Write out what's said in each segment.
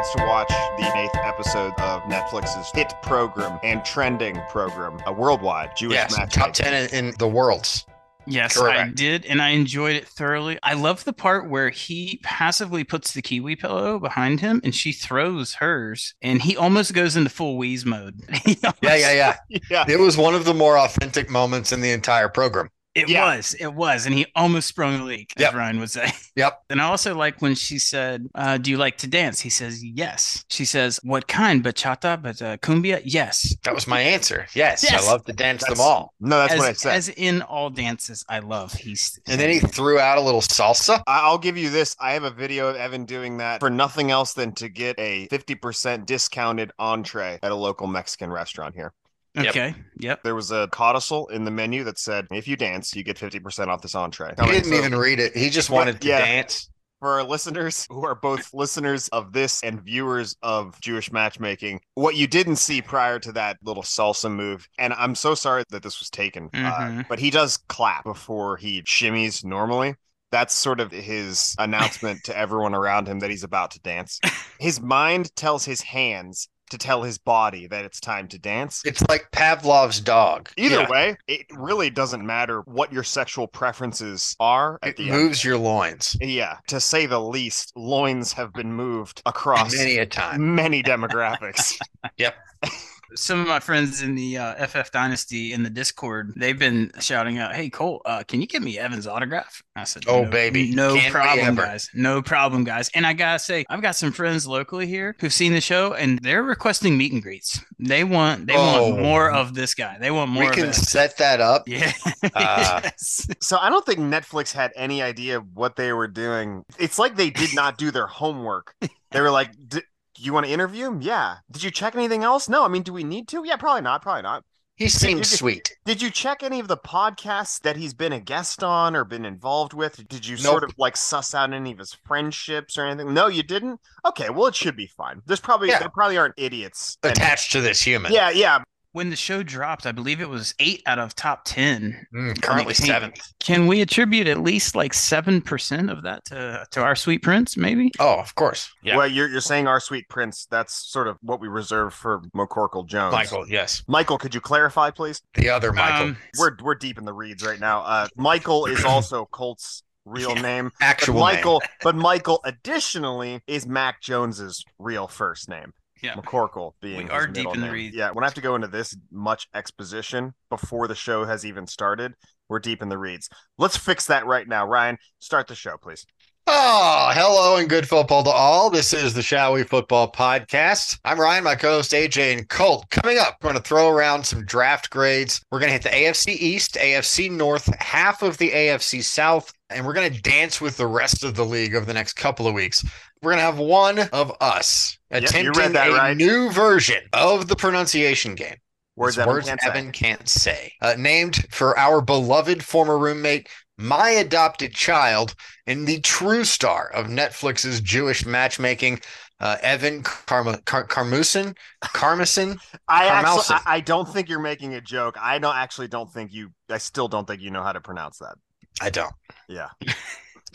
chance to watch the eighth episode of Netflix's hit program and trending program, a worldwide Jewish Yes, match. top ten in, in the worlds. Yes, I did, and I enjoyed it thoroughly. I love the part where he passively puts the kiwi pillow behind him, and she throws hers, and he almost goes into full wheeze mode. He Yeah, yeah, yeah. Yeah. It was one of the more authentic moments in the entire program. It Yeah. was, it was, and he almost sprung a leak, as Yep. Ryan would say. Yep. And I also like when she said, uh, "Do you like to dance?" He says, "Yes." She says, "What kind? Bachata, but uh, cumbia?" Yes. That was my answer. Yes, Yes. I love to dance That's- them all. No, that's as, what I said. as in all dances, I love. He's And then he threw out a little salsa. I'll give you this. I have a video of Evan doing that for nothing else than to get a 50% discounted entree at a local Mexican restaurant here. Yep. okay. Yep. There was a codicil in the menu that said, if you dance, you get 50% off this entree. He didn't So- even read it. He just wanted to yeah. dance. for our listeners who are both listeners of this and viewers of Jewish matchmaking, what you didn't see prior to that little salsa move, and I'm so sorry that this was taken, uh, Mhm. but he does clap before he shimmies normally. That's sort of his announcement to everyone around him that he's about to dance. His mind tells his hands to tell his body that it's time to dance. It's like Pavlov's dog. Either Yeah. way, it really doesn't matter what your sexual preferences are It the end. moves your loins Yeah, to say the least, loins have been moved across many a time. many demographics. some of my friends in the uh, FF Dynasty in the Discord, they've been shouting out, "Hey Cole, uh, can you give me Evan's autograph?" I said, Oh, "No- baby. no Can we problem, guys, no problem, guys." And I gotta say, I've got some friends locally here who've seen the show, and they're requesting meet and greets. They want, they Oh. want more of this guy. They want more we can it. set that up. Yeah. Uh, yes. so I don't think Netflix had any idea what they were doing. It's like they did not do their homework. They were like, "D- "Do you want to interview him? Yeah. Did you check anything else? No. I mean, do we need to? Yeah, probably not. Probably not. He seems sweet. Did you check any of the podcasts that he's been a guest on or been involved with? Did you Nope. sort of like suss out any of his friendships or anything? No, you didn't. Okay, well, it should be fine. There's probably Yeah. there probably aren't idiots. And- Attached to this human. yeah, yeah. When the show dropped, I believe it was eight out of top ten. Mm, currently Can- seventh. Can we attribute at least like seven percent of that to to our sweet prince? Maybe. Oh, of course. Yeah. Well, you're you're saying our sweet prince. That's sort of what we reserve for McCorkle Jones. Michael, yes. Michael, could you clarify, please? The other Michael. Um, We're we're deep in the reeds right now. Uh, Michael is also Colt's real Yeah. name. But Actual Michael, but Michael additionally is Mac Jones's real first name. Yeah. McCorkle being We his are deep middle in the name. reeds. Yeah, when I have to go into this much exposition before the show has even started, we're deep in the reads. Let's fix that right now. Ryan, start the show, please. Oh, hello and good football to all. This is the Shall We Football Podcast. I'm Ryan, my co-host AJ and Colt. Coming up, we're going to throw around some draft grades. We're going to hit the AFC East, AFC North, half of the AFC South, and we're going to dance with the rest of the league over the next couple of weeks. We're going to have one of us attempting that a right. new version of the pronunciation game. Words Evan words can't say. Evan can't say. Uh, named for our beloved former roommate, my adopted child, and the true star of Netflix's Jewish matchmaking, uh, Evan Karma, Carmusin. Carmusin. I actually, I, I don't think you're making a joke. I don't actually don't think you. I still don't think you know how to pronounce that. I don't. Yeah.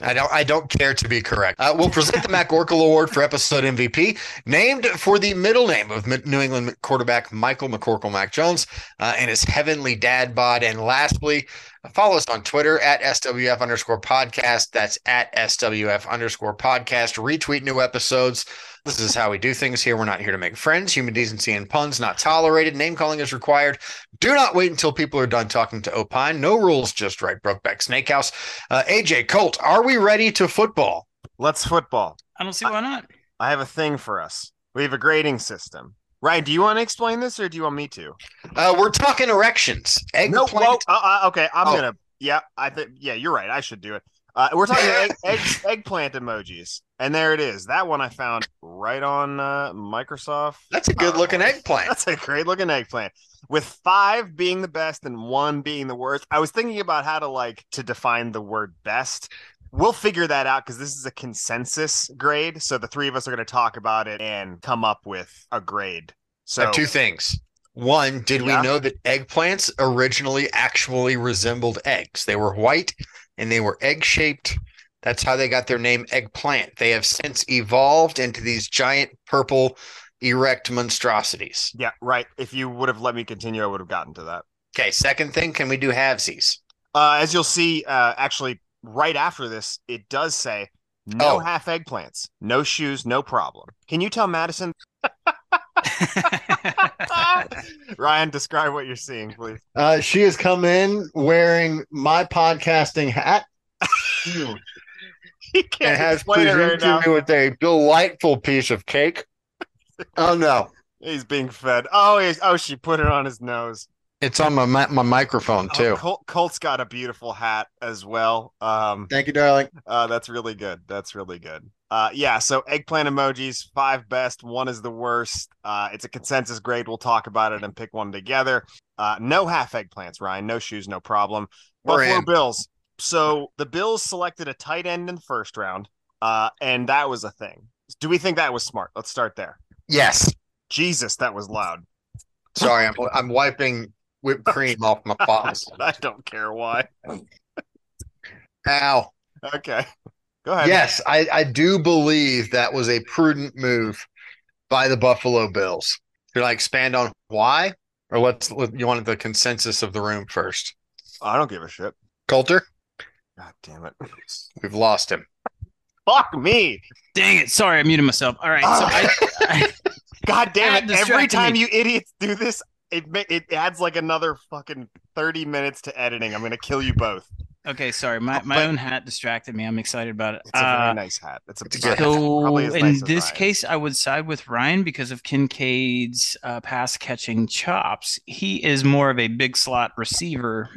I don't. I don't care to be correct. Uh, we'll present the McCorkle Award for episode MVP, named for the middle name of New England quarterback Michael McCorkle Mac Jones uh, and his heavenly dad bod. And lastly, follow us on Twitter at SWF underscore podcast. That's at SWF underscore podcast. Retweet new episodes. This is how we do things here. We're not here to make friends. Human decency and puns not tolerated. Name calling is required. Do not wait until people are done talking to Opine. No rules, just right. Brokeback Snakehouse. Uh, AJ Colt, are we ready to football? Let's football. I don't see why not. I have a thing for us. We have a grading system. Ryan, do you want to explain this or do you want me to? Uh, we're talking erections. No, Eggplant. whoa, uh, uh, okay, I'm Oh. gonna. Yeah, I think. Yeah, you're right. I should do it. Uh, we're talking egg, egg, eggplant emojis, and there it is. That one I found right on uh, Microsoft. That's a good looking Oh, eggplant. That's a great looking eggplant. With five being the best and one being the worst. I was thinking about how to like to define the word best. We'll figure that out because this is a consensus grade. So the three of us are going to talk about it and come up with a grade. I So have two things. One, did Yeah. we know that eggplants originally actually resembled eggs? They were white and they were egg shaped. That's how they got their name eggplant. They have since evolved into these giant purple erect monstrosities. Yeah, right. If you would have let me continue, I would have gotten to that. Okay, second thing, can we do halvesies? Uh, as you'll see, uh, actually, right after this, it does say no Oh. half eggplants, no shoes, no problem. Can you tell Madison? Ryan, describe what you're seeing, please. Uh, she has come in wearing my podcasting hat He can't and has right presented now. me with a delightful piece of cake. Oh no, He's being fed. Oh, he's, oh, she put it on his nose. it's on my mi- my microphone Oh, too. Colt, Colt's got a beautiful hat as well. Um, Thank you, darling. uh, that's really good. That's really good. Uh, yeah. So eggplant emojis, five best. One is the worst. Uh, it's a consensus grade. We'll talk about it and pick one together. Uh, no half eggplants, Ryan. No shoes, no problem. We're Buffalo in. Bills. So the Bills selected a tight end in the first round, uh, and that was a thing. Do we think that was smart? Let's start there. Yes. Jesus, that was loud. Sorry, I'm I'm wiping whipped cream off my paws. I don't care why. Ow. Okay, go ahead. Yes, I, I do believe that was a prudent move by the Buffalo Bills. Should I expand on why? Or let's let, you wanted the consensus of the room first. I don't give a shit. Coulter, God damn it. we've lost him. Fuck me. Dang it! Sorry, I muted myself. All right, so ah. I, I God damn it! Every time me. you idiots do this, it it adds like another fucking thirty minutes to editing. I'm gonna kill you both. Okay, sorry, my, my But- own hat distracted me. I'm excited about it. It's a very Uh, nice hat. It's a It's a good hat. So Probably in nice this Ryan's. case, I would side with Ryan because of Kincaid's uh, pass catching chops. He is more of a big slot receiver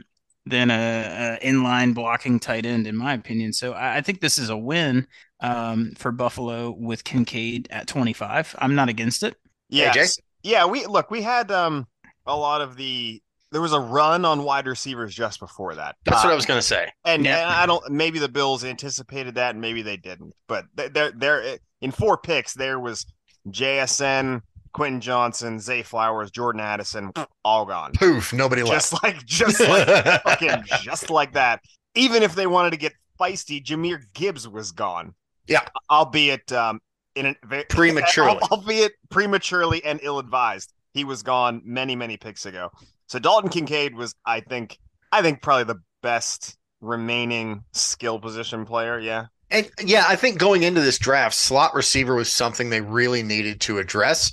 than a, a inline blocking tight end, in my opinion. So I, I think this is a win um, for Buffalo with Kincaid at 25. I'm not against it. Yeah, AJ? yeah. We look. We had um a lot of the. There was a run on wide receivers just before that. That's Uh, what I was going to say. And, Yeah. and I don't. Maybe the Bills anticipated that, and maybe they didn't. But they- they're they're in four picks. There was JSN, Quentin Johnston, Zay Flowers, Jordan Addison, all gone. Poof, nobody left. Just like just like fucking just like that. Even if they wanted to get feisty, Jahmyr Gibbs was gone. Yeah. albeit um in a very Prematurely. albeit prematurely and ill-advised. He was gone many many picks ago. So Dalton Kincaid was, I think, I think probably the best remaining skill position player. Yeah, And yeah, I think going into this draft, slot receiver was something they really needed to address.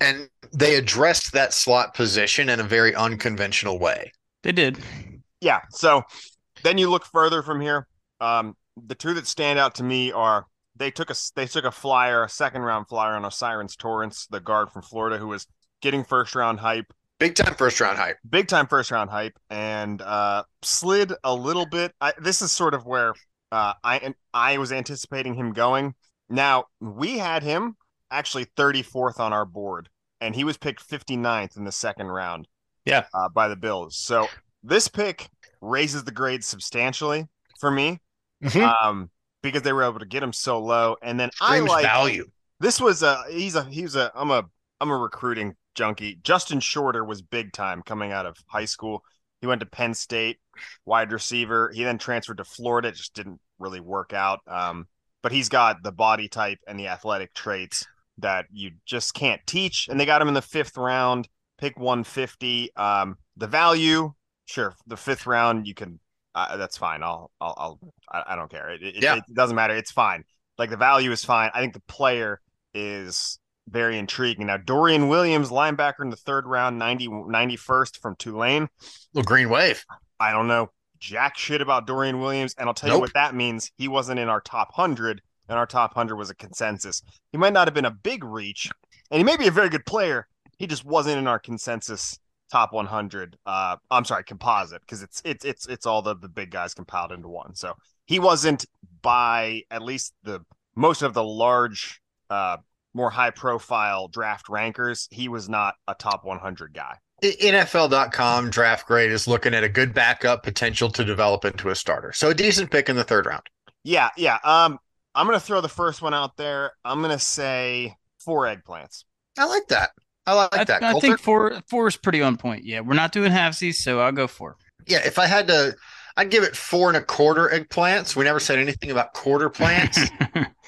And they addressed that slot position in a very unconventional way. They did. yeah. So then you look further from here. Um, the two that stand out to me are they took a they took a flyer, a second round flyer on O'Cyrus Torrence, the guard from Florida, who was getting first round hype, Big time first round hype. big time first round hype, and uh, slid a little bit. I, this is sort of where uh, I I was anticipating him going. Now we had him actually 34th on our board, and he was picked 59th in the second round. Yeah. uh, by the Bills. So this pick raises the grade substantially for me, Mhm. um, because they were able to get him so low. And then I Screams like value. this was a he's a he's a I'm a I'm a recruiting junkie. Justin Shorter was big time coming out of high school. He went to Penn State, wide receiver. He then transferred to Florida. It just didn't really work out. Um, but he's got the body type and the athletic traits that you just can't teach. And they got him in the fifth round, pick 150. Um, the value, sure, the fifth round, you can. Uh, that's fine. I'll, I'll, I'll I, I don't care. It, it, Yeah. it doesn't matter. It's fine. Like the value is fine. I think the player is very intriguing. Now, Dorian Williams, linebacker in the third round, 90, 91st from Tulane. Little green wave. I don't know jack shit about Dorian Williams. And I'll tell you what that means. He wasn't in our top 100, and our top 100 was a consensus. He might not have been a big reach, and he may be a very good player. He just wasn't in our consensus top 100. Uh, I'm sorry, composite, because it's it's it's it's all the the big guys compiled into one. So he wasn't by at least the most of the large, uh, more high profile draft rankers. He was not a top 100 guy. NFL.com draft grade is looking at a good backup potential to develop into a starter. So a decent pick in the third round. Yeah, yeah. Um, I'm gonna throw the first one out there. I'm gonna say four eggplants. I like that. I like I, that. I Coulter? think four four is pretty on point. Yeah, we're not doing halvesies, so I'll go four. yeah, if I had to, I'd give it four and a quarter eggplants. We never said anything about quarter plants.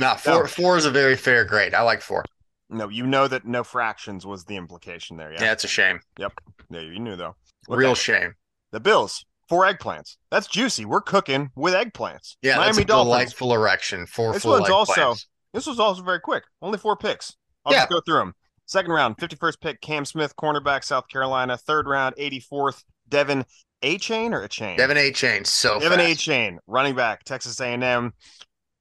nah, four No. four is a very fair grade. I like four. No, you know that no fractions was the implication there. Yeah, Yeah, it's a shame. Yep. Yeah you knew though. Real Okay. shame. The Bills, four eggplants. That's juicy. We're cooking with eggplants. Yeah, that's Miami a Dolphins. delightful erection. Four This full one's also- This was also very quick. Only four picks. I'll Yeah. just go through them. Second round, 51st pick, Cam Smith, cornerback, South Carolina. Third round, 84th, Devin Achane or a chain? Devin A. Chain, so Devin Achane, running back, Texas A&M.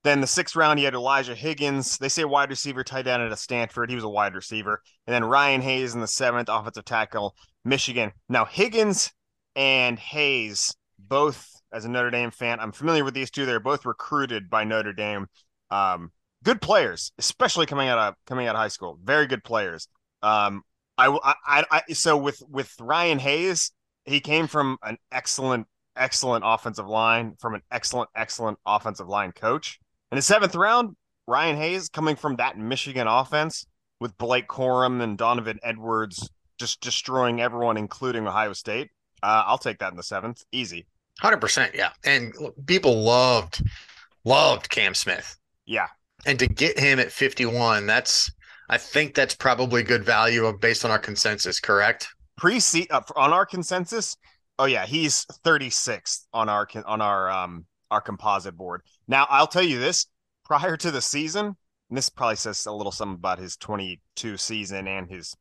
Then the sixth round, you had Elijah Higgins. They say wide receiver, tight end at a Stanford. He was a wide receiver. And then Ryan Hayes in the seventh, offensive tackle, Michigan. Now Higgins and Hayes, both as a Notre Dame fan, I'm familiar with these two. They're both recruited by Notre Dame. Um, good players, especially coming out of coming out of high school. Very good players. Um, I, I, I, so with with Ryan Hayes, he came from an excellent, excellent offensive line from an excellent, excellent offensive line coach. In the seventh round, Ryan Hayes coming from that Michigan offense with Blake Corum and Donovan Edwards just destroying everyone, including Ohio State. Uh, I'll take that in the seventh, easy. Hundred percent, yeah. And look, people loved loved Cam Smith, Yeah, and to get him at fifty one, that's I think that's probably good value of- based on our consensus. Correct? pre uh, on our consensus. Oh yeah, he's 36th on our on our um our composite board. Now I'll tell you this: prior to the season, and this probably says a little something about his 22 season and his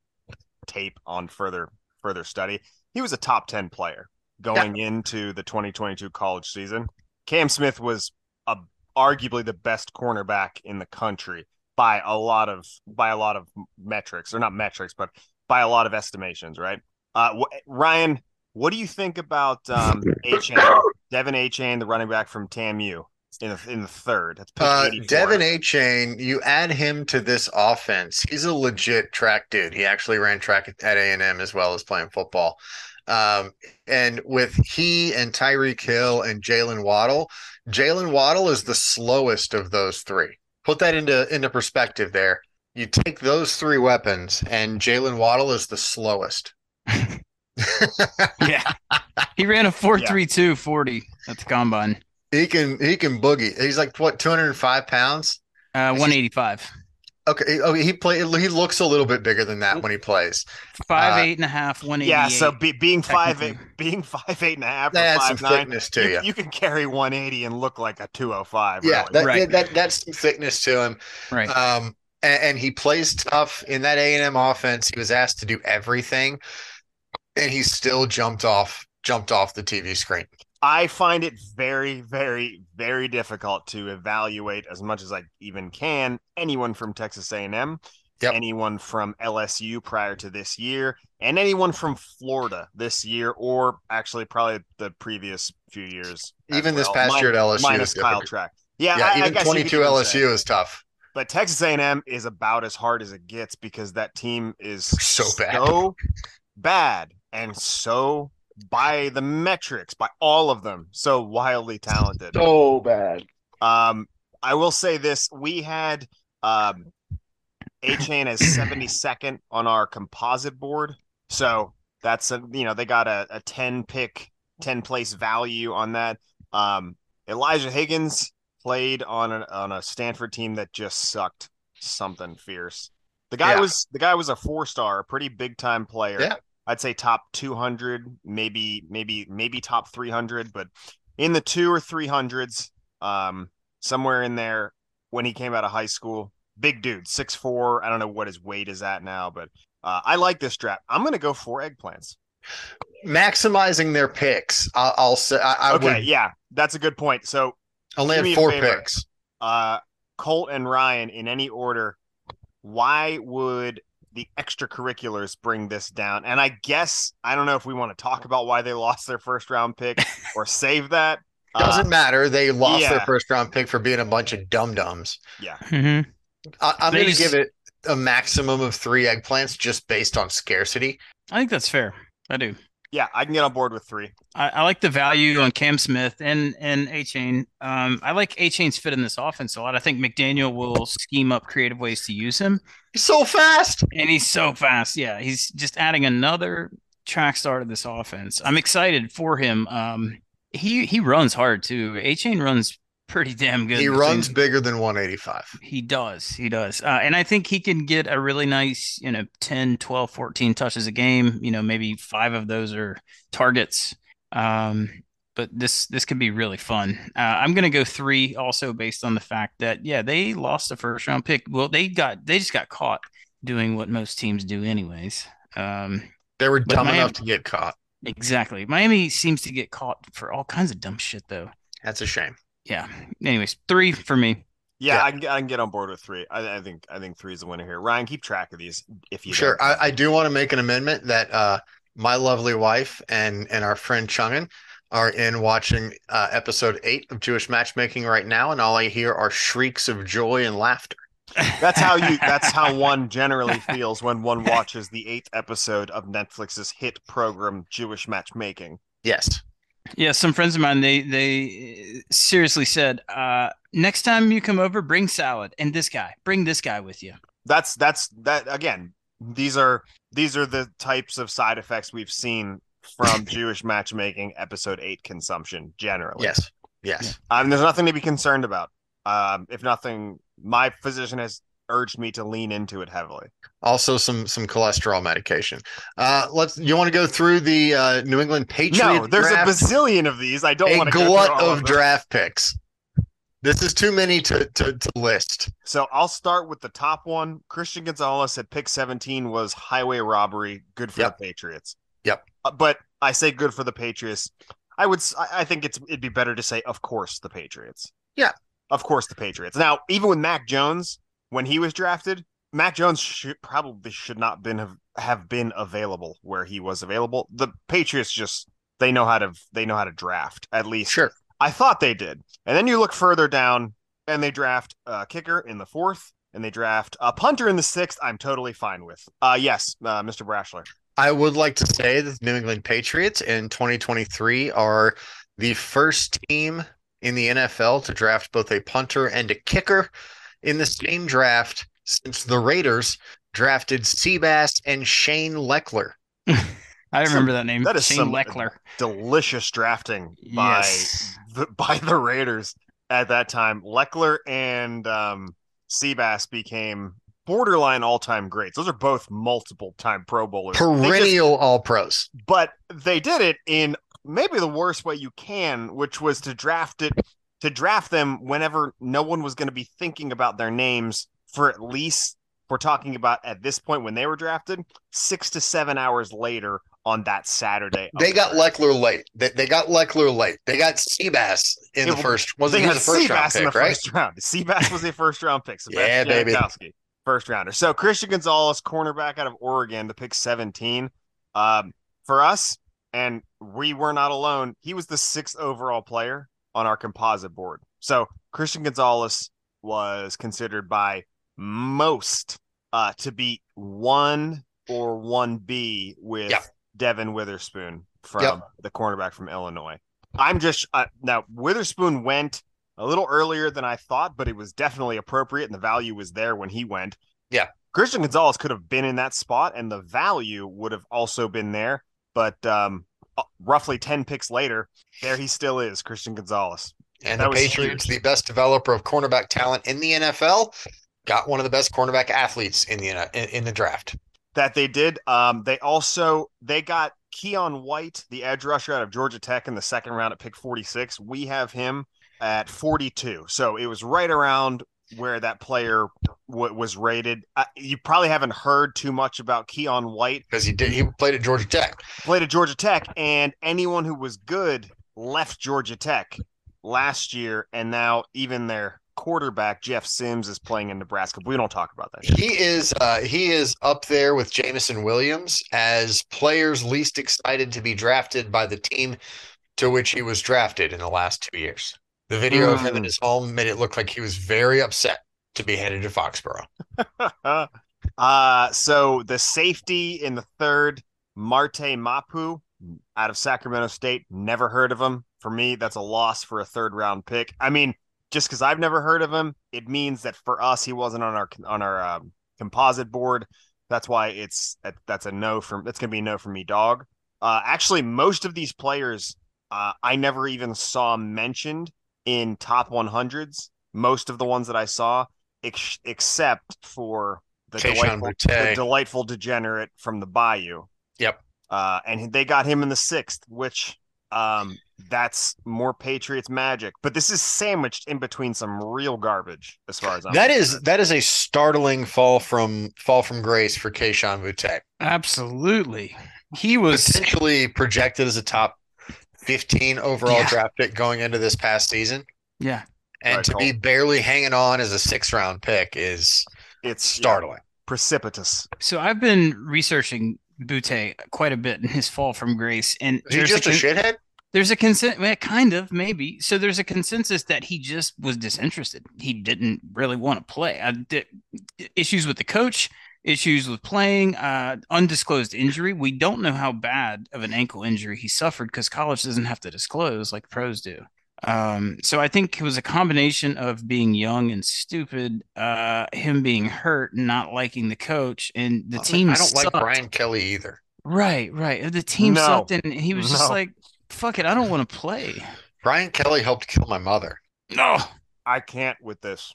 tape on further further study. He was a top 10 player going into the 2022 college season. Cam Smith was a, arguably the best cornerback in the country by a lot of by a lot of metrics, or not metrics, but by a lot of estimations, right? Uh, wh- Ryan, what do you think about um, Achane, Devin Achane, the running back from TAMU in the in the third? That's pick Uh, Devin A. Chain, you add him to this offense. He's a legit track dude. He actually ran track at A and M as well as playing football. Um, and with he and Tyreek Hill and Jaylen Waddle, Jaylen Waddle is the slowest of those three. Put that into into perspective. There, you take those three weapons, and Jaylen Waddle is the slowest. yeah. He ran a 4.32 40 at the combine. He can he can boogie. He's like what 205 pounds. Uh, 185. Okay, okay. He play. He looks a little bit bigger than that when he plays. Five, Uh, eight and a half, 188. yeah, so be, being five eight, being five eight and a half, That's That some nine, thickness to you, you. you can carry 180 and look like a 205. Yeah, really. that, Right. that that's some thickness to him. right. Um, and, and he plays tough in that A and M offense. He was asked to do everything, and he still jumped off jumped off the TV screen. I find it very, very, very difficult to evaluate as much as I even can anyone from Texas A&M, Yep. anyone from LSU prior to this year, and anyone from Florida this year, or actually probably the previous few years. Even this well, past min- year at LSU minus is Kyle. Track. Yeah, Yeah, I, I even guess twenty two even say. LSU is tough. But Texas A&M is about as hard as it gets because that team is So bad. so bad and so by the metrics, by all of them, so wildly talented. So bad. Um, I will say this: we had um, Achane as seventy second on our composite board, so that's a you know they got a, a ten pick, ten place value on that. Um, Elijah Higgins played on a, on a Stanford team that just sucked something fierce. The guy Yeah. was the guy was a four star, a pretty big time player. Yeah. I'd say top 200, maybe maybe maybe top 300, but in the two or 300s, um, somewhere in there when he came out of high school. Big dude, six four. I don't know what his weight is at now, but uh, I like this draft. I'm gonna go for eggplants. Maximizing their picks. I'll, I'll say. I, I okay, would yeah, that's a good point. So only had four picks. uh Colt and Ryan in any order, why would the extracurriculars bring this down? And I guess I don't know if we want to talk about why they lost their first round pick or save that. Uh, Doesn't matter. They lost their first round pick for being a bunch of dum dums. yeah, Mhm. I, I'm going to give it a maximum of three eggplants just based on scarcity. I think that's fair. I do. yeah, I can get on board with three. I, I like the value on Cam Smith and and Achane. Um, I like Achane's fit in this offense a lot. I think McDaniel will scheme up creative ways to use him, He's so fast. and he's so fast. Yeah, he's just adding another track star to this offense. I'm excited for him. Um, He he runs hard too. A chain runs pretty damn good. He between- runs bigger than 185. He does. He does. Uh, and I think he can get a really nice, you know, 10, 12, 14 touches a game. You know, maybe five of those are targets. Um, but this this could be really fun. Uh, I'm going to go three also based on the fact that, yeah, they lost a first round pick. Well, they got, they just got caught doing what most teams do, anyways. Um, They were dumb Miami- enough to get caught. exactly. Miami seems to get caught for all kinds of dumb shit, though. That's a shame. Yeah. Anyways, three for me. Yeah, Yeah. I can get, I can get on board with three. I, I think I think three is the winner here. Ryan, keep track of these if you Sure. I, I do want to make an amendment that uh, my lovely wife and and our friend Chungin are in watching uh, episode eight of Jewish Matchmaking right now, and all I hear are shrieks of joy and laughter. That's how you. That's how one generally feels when one watches the eighth episode of Netflix's hit program Jewish Matchmaking. Yes. Yeah, some friends of mine they they seriously said, uh, next time you come over, bring salad and this guy, bring this guy with you. That's that's that again. These are these are the types of side effects we've seen from Jewish Matchmaking episode eight consumption generally. Yes. Yes. Um, there's nothing to be concerned about. Um, if nothing, my physician has urged me to lean into it heavily. Also, some some cholesterol medication. Uh, let's. You want to go through the uh, New England Patriots? no, there's draft? a bazillion of these. I don't want to go glut all of of draft picks. This is too many to, to, to list. So I'll start with the top one. Christian Gonzalez at pick 17 was highway robbery. Good for Yep. the Patriots. Yep. Uh, but I say good for the Patriots. I would. I think it's it'd be better to say, of course, the Patriots. Yeah. Of course, the Patriots. Now, even with Mac Jones when he was drafted, Mac Jones should probably should not been have, have been available where he was available. The Patriots just they know how to they know how to draft at least. Sure. I thought they did. And then you look further down and they draft a kicker in the fourth and they draft a punter in the sixth. I'm totally fine with. Uh yes, uh, Mr. Brashler. I would like to say that the New England Patriots in 2023 are the first team in the NFL to draft both a punter and a kicker in the same draft since the Raiders drafted Seabass and Shane Lechler. I remember that name. that is Shane some- Lechler. Delicious drafting by Yes. the, by the Raiders at that time. Lechler and um Seabass became borderline all-time greats. Those are both multiple time Pro Bowlers. Just- Perennial All Pros. but they did it in maybe the worst way you can, which was to draft it to draft them whenever no one was going to be thinking about their names for at least we're talking about at this point when they were drafted six to seven hours later on that Saturday. They got. Lechler late. They, they got Lechler late. They got Seabass in Yeah, the first. Was he a first round in the pick, right? first round. Seabass was a first round pick. Yeah, baby. First rounder. So Christian Gonzalez, cornerback out of Oregon, to pick 17. Um, for us, and we were not alone, he was the sixth overall player on our composite board. So Christian Gonzalez was considered by most uh, to be one or one B with Yep. Devon Witherspoon from Yep. the cornerback from Illinois. I'm just uh, now Witherspoon went a little earlier than I thought, but it was definitely appropriate and the value was there when he went. Yeah. Christian Gonzalez could have been in that spot and the value would have also been there, but um uh, roughly 10 picks later, there he still is, Christian Gonzalez. And the Patriots, huge. the best developer of cornerback talent in the NFL, got one of the best cornerback athletes in the in, in the draft. that they did. Um, they also they got Keion White, the edge rusher out of Georgia Tech, in the second round at pick 46. We have him at 42, so it was right around where that player w- was rated. Uh, you probably haven't heard too much about Keion White. because he did he played at Georgia Tech. Played at Georgia Tech, and anyone who was good left Georgia Tech last year, and now even their quarterback Jeff Sims is playing in Nebraska. But we don't talk about that. He is uh, he is up there with Jameson Williams as players least excited to be drafted by the team to which he was drafted in the last two years. The video of him in Mm. his home made it look like he was very upset to be headed to Foxborough. uh so the safety in the third, Marte Mapu out of Sacramento State, never heard of him. For me, that's a loss for a third round pick. I mean, just because I've never heard of him, it means that for us, he wasn't on our on our um, composite board. That's why it's that's a no from. that's gonna be a no for me, dog. Uh, actually, most of these players uh, I never even saw mentioned in top 100s. Most of the ones that I saw, ex- except for the delightful, the delightful degenerate from the Bayou. Yep. Uh, and they got him in the sixth, which um, that's more Patriots magic. But this is sandwiched in between some real garbage, as far as I'm That is concerned. that is a startling fall from fall from grace for Kayshon Boutte. Absolutely. He was Potentially projected as a top 15 overall Yeah. draft pick going into this past season. yeah. And Right, to be barely hanging on as a six round pick is it's yeah, startling. precipitous. So I've been researching Boutte quite a bit in his fall from grace, and Is he there's just a con- shithead? There's a consent, well, kind of, maybe. So there's a consensus that he just was disinterested. He didn't really want to play. I did, issues with the coach, issues with playing, uh, undisclosed injury. We don't know how bad of an ankle injury he suffered because college doesn't have to disclose like pros do. Um, so I think it was a combination of being young and stupid, uh, him being hurt, not liking the coach, and the I mean, team. I don't like. Brian Kelly either. Right, right. The team No. sucked, and he was just like, "Fuck it, I don't want to play." Brian Kelly helped kill my mother. No. I can't with this.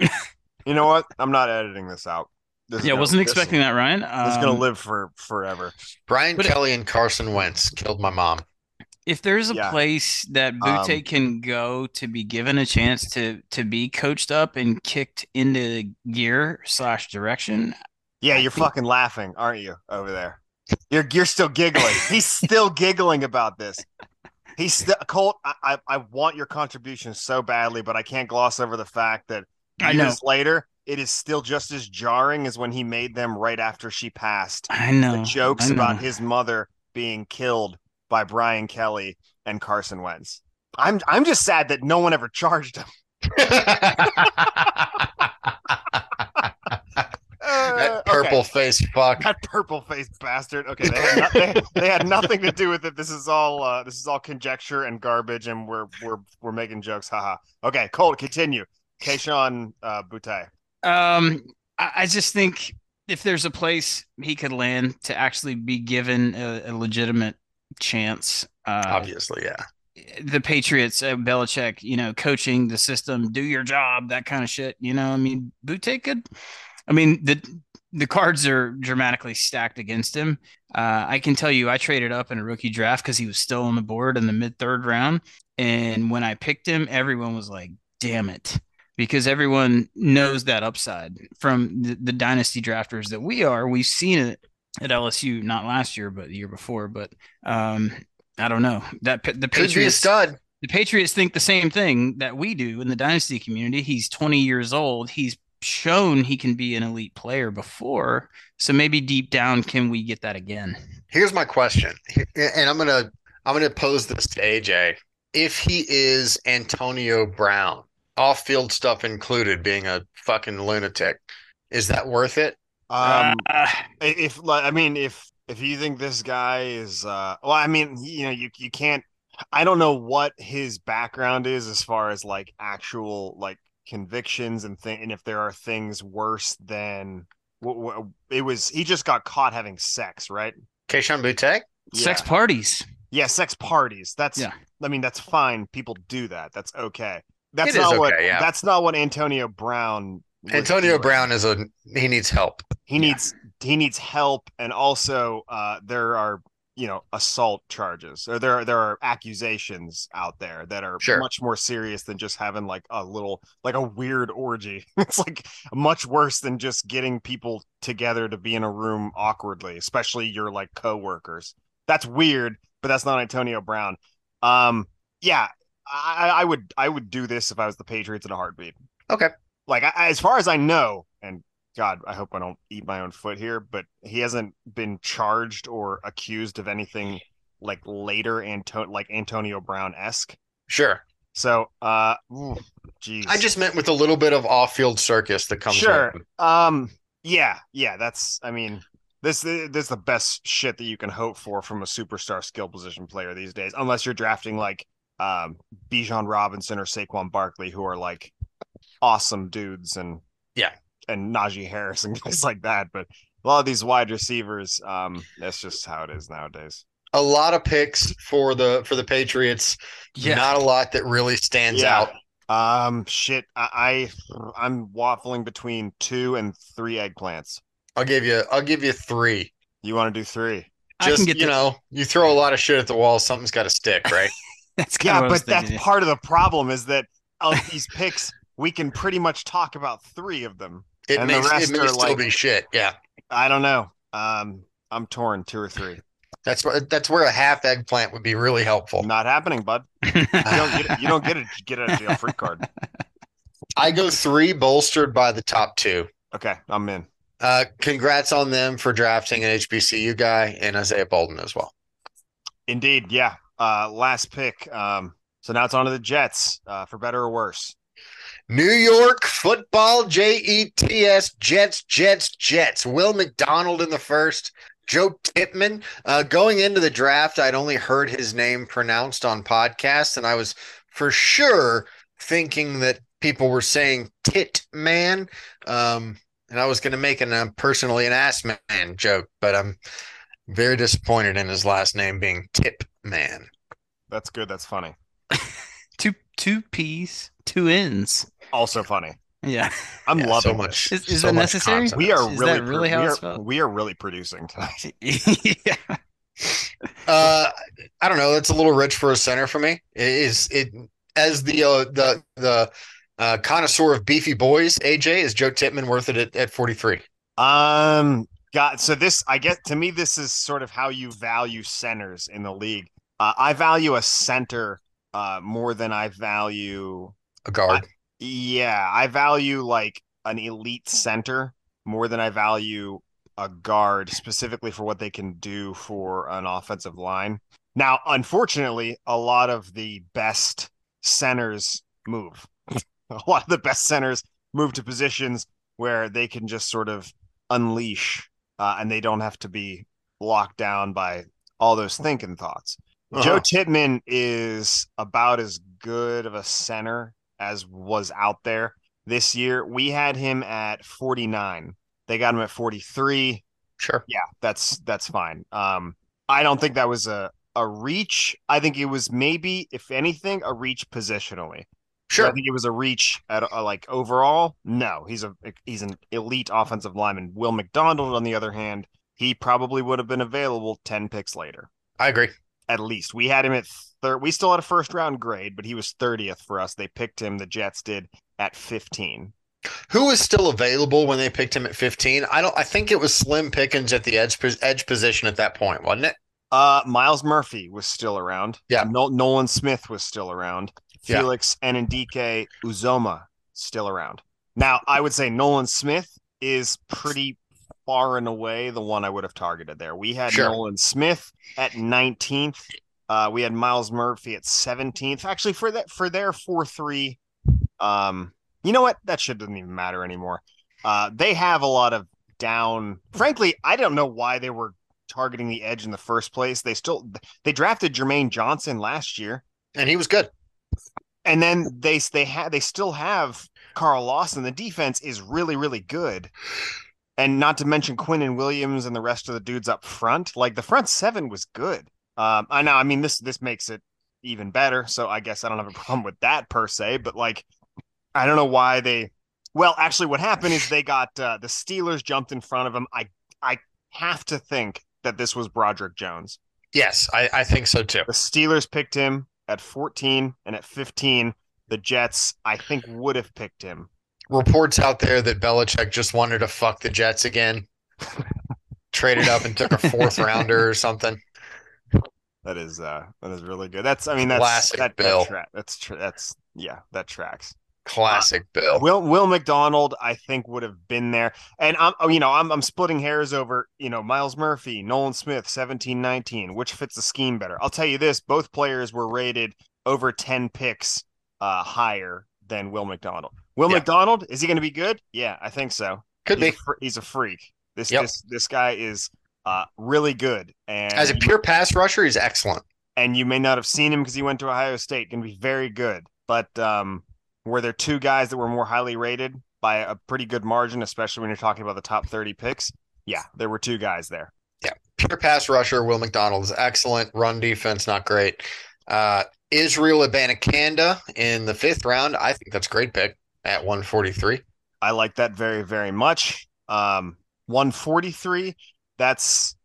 you know what? I'm not editing this out. This Yeah, gonna- wasn't this- expecting that, Ryan. This is gonna Um, live for forever. Brian But it- Kelly and Carson Wentz killed my mom. If there's a Yeah. place that Boutte Um, can go to be given a chance to to be coached up and kicked into gear slash direction, Yeah, you're think- fucking laughing, aren't you, over there? You're you're still giggling. He's still giggling about this. He's still Colt. I, I I want your contribution so badly, but I can't gloss over the fact that I know. years later, it is still just as jarring as when he made them right after she passed. I know the jokes I know. about his mother being killed by Brian Kelly and Carson Wentz. I'm I'm just sad that no one ever charged him. that Uh, purple okay. face fuck. that purple face bastard. Okay, they had, no- they, they had nothing to do with it. This is all uh, this is all conjecture and garbage, and we're we're we're making jokes. Haha. Okay, Colt, continue. Kayshon uh, Boutte. Um, I, I just think if there's a place he could land to actually be given a, a legitimate chance, uh, Obviously, yeah. the Patriots, uh, Belichick, you know, coaching the system, do your job, that kind of shit. You know, I mean, Boutte could. I mean, the the cards are dramatically stacked against him. Uh, I can tell you, I traded up in a rookie draft because he was still on the board in the mid third round, and when I picked him, everyone was like, "Damn it." Because everyone knows that upside from the, the dynasty drafters that we are. We've seen it at LSU, not last year, but the year before. But um, I don't know that the Could be a Patriots stud. the Patriots think the same thing that we do in the dynasty community. He's 20 years old. He's shown he can be an elite player before. So maybe deep down, can we get that again? Here's my question, and I'm gonna I'm gonna pose this to AJ. If he is Antonio Brown, off-field stuff included, being a fucking lunatic, is that worth it? Um, Uh, if like I mean, if if you think this guy is, uh, well, I mean, you know, you you can't. I don't know what his background is as far as like actual like convictions and thing, and if there are things worse than what, what it was. He just got caught having sex, right? Kayshon Boutte? sex parties. Yeah, sex parties. That's Yeah. I mean, that's fine. People do that. That's okay. That's not what okay, yeah. that's not what Antonio Brown Antonio doing. Brown is a he needs help. He needs he needs help and also uh there are you know assault charges or there are there are accusations out there that are Sure. much more serious than just having like a little like a weird orgy it's like much worse than just getting people together to be in a room awkwardly especially your like coworkers that's weird but that's not antonio brown um yeah i i would i would do this if i was the patriots in a heartbeat Okay. like I, as far as i know and God, I hope I don't eat my own foot here, but he hasn't been charged or accused of anything like later Anto- like Antonio Brown esque. Sure. So, uh, geez, I just meant with a little bit of off-field circus that comes. Sure. um, yeah, yeah, that's, I mean, this this is the best shit that you can hope for from a superstar skill position player these days, unless you're drafting like um Bijan Robinson or Saquon Barkley, who are like awesome dudes and Yeah. and Najee Harris and guys like that. But a lot of these wide receivers, um, that's just how it is nowadays. A lot of picks for the for the Patriots. Yeah. Not a lot that really stands Yeah. out. Um, shit. I, I I'm waffling between two and three eggplants. I'll give you I'll give you three. You want to do three? I can Just get you the- know, you throw a lot of shit at the wall, something's got to stick, right? That's kinda Yeah, what I was but that's thinking. part of the problem is that of these picks, we can pretty much talk about three of them. It And the makes rest it may are still like- be shit. Yeah, I don't know. Um, I'm torn, two or three. that's where that's where a half eggplant would be really helpful. Not happening, bud. You don't get it. You don't get a get a jail free card. I go three, bolstered by the top two. Okay, I'm in. Uh, congrats on them for drafting an HBCU guy and Isaiah Bolden as well. Indeed, yeah. Uh, last pick. Um, so now it's on to the Jets, uh, for better or worse. New York football, J E T S, Jets, Jets, Jets. Will McDonald in the first. Joe Tippmann. Uh, going into the draft, I'd only heard his name pronounced on podcasts, and I was for sure thinking that people were saying Tit Man. Um, and I was going to make an uh, personally an ass man joke, but I'm very disappointed in his last name being Tip Man. That's good. That's funny. two two P's, two N's. Also funny. Yeah. I'm Yeah, loving so much. Is- is so that much necessary? this. We are Is really, really pro- how we, it's are, we are really producing tonight. yeah. Uh, I don't know. That's a little rich for a center for me. It is it as the uh, the the uh, connoisseur of beefy boys? AJ is Joe Titman worth it at, at forty three? Um, got so this. I guess to me, this is sort of how you value centers in the league. Uh, I value a center uh more than I value. A guard. Yeah, I value like an elite center more than I value a guard specifically for what they can do for an offensive line. Now, unfortunately, a lot of the best centers move. a lot of the best centers move to positions where they can just sort of unleash uh, and they don't have to be locked down by all those thinking thoughts. Joe Uh-huh. Titman is about as good of a center as was out there this year. We had him at 49. They got him at 43. Sure. Yeah, that's that's fine. Um, I don't think that was a a reach. I think it was maybe, if anything, a reach positionally. Sure. I think it was a reach at uh, like overall. No, he's a he's an elite offensive lineman. Will McDonald, on the other hand, he probably would have been available ten picks later, I agree. at least. We had him at third. We still had a first round grade, but he was thirtieth for us. They picked him. The Jets did at fifteen. Who was still available when they picked him at fifteen? I don't. I think it was Slim Pickens at the edge edge position at that point, wasn't it? Uh, Myles Murphy was still around. Yeah. No- Nolan Smith was still around. Yeah. Felix and Ndike Uzoma still around. Now, I would say Nolan Smith is pretty far and away the one I would have targeted there. We had Sure. Nolan Smith at 19th. Uh, we had Myles Murphy at 17th. Actually, for that for their 4-3, um, you know what? That shit doesn't even matter anymore. Uh, they have a lot of down. Frankly, I don't know why they were targeting the edge in the first place. They still they drafted Jermaine Johnson last year, And he was good. And then they they had they still have Carl Lawson. The defense is really really good, and not to mention Quinnen Williams and the rest of the dudes up front. Like the front seven was good. Um, I know. I mean this this makes it even better. So I guess I don't have a problem with that per se. But like, I don't know why they. Well, actually, what happened is they got uh, the Steelers jumped in front of them. I I have to think that this was Broderick Jones. Yes, I, I think so too. The Steelers picked him at 14 and at 15. The Jets, I think, would have picked him. Reports out there that Belichick just wanted to fuck the Jets again. Traded up and took a fourth rounder or something. That is uh that is really good. That's I mean that's Classic that, Bill. That tra- that's tra- that's yeah that tracks. Classic Bill. Will Will McDonald I think would have been there. And I'm oh, you know I'm I'm splitting hairs over you know Myles Murphy, Nolan Smith, 17 19, which fits the scheme better. I'll tell you this, both players were rated over 10 picks uh higher than Will McDonald. Will Yeah. McDonald is he going to be good? Yeah, I think so. Could he's be. A, he's a freak. This Yep. this this guy is uh really good and As a pure pass rusher, he's excellent. and you may not have seen him because he went to Ohio State. Going to be very good, but um, were there two guys that were more highly rated by a pretty good margin, especially when you're talking about the top 30 picks? Yeah, there were two guys there. Yeah. Pure pass rusher. Will McDonald is excellent. Run defense, not great. Uh, Israel Abanikanda in the fifth round. I think that's a great pick at 143. I like that very, very much. Um, 143. That's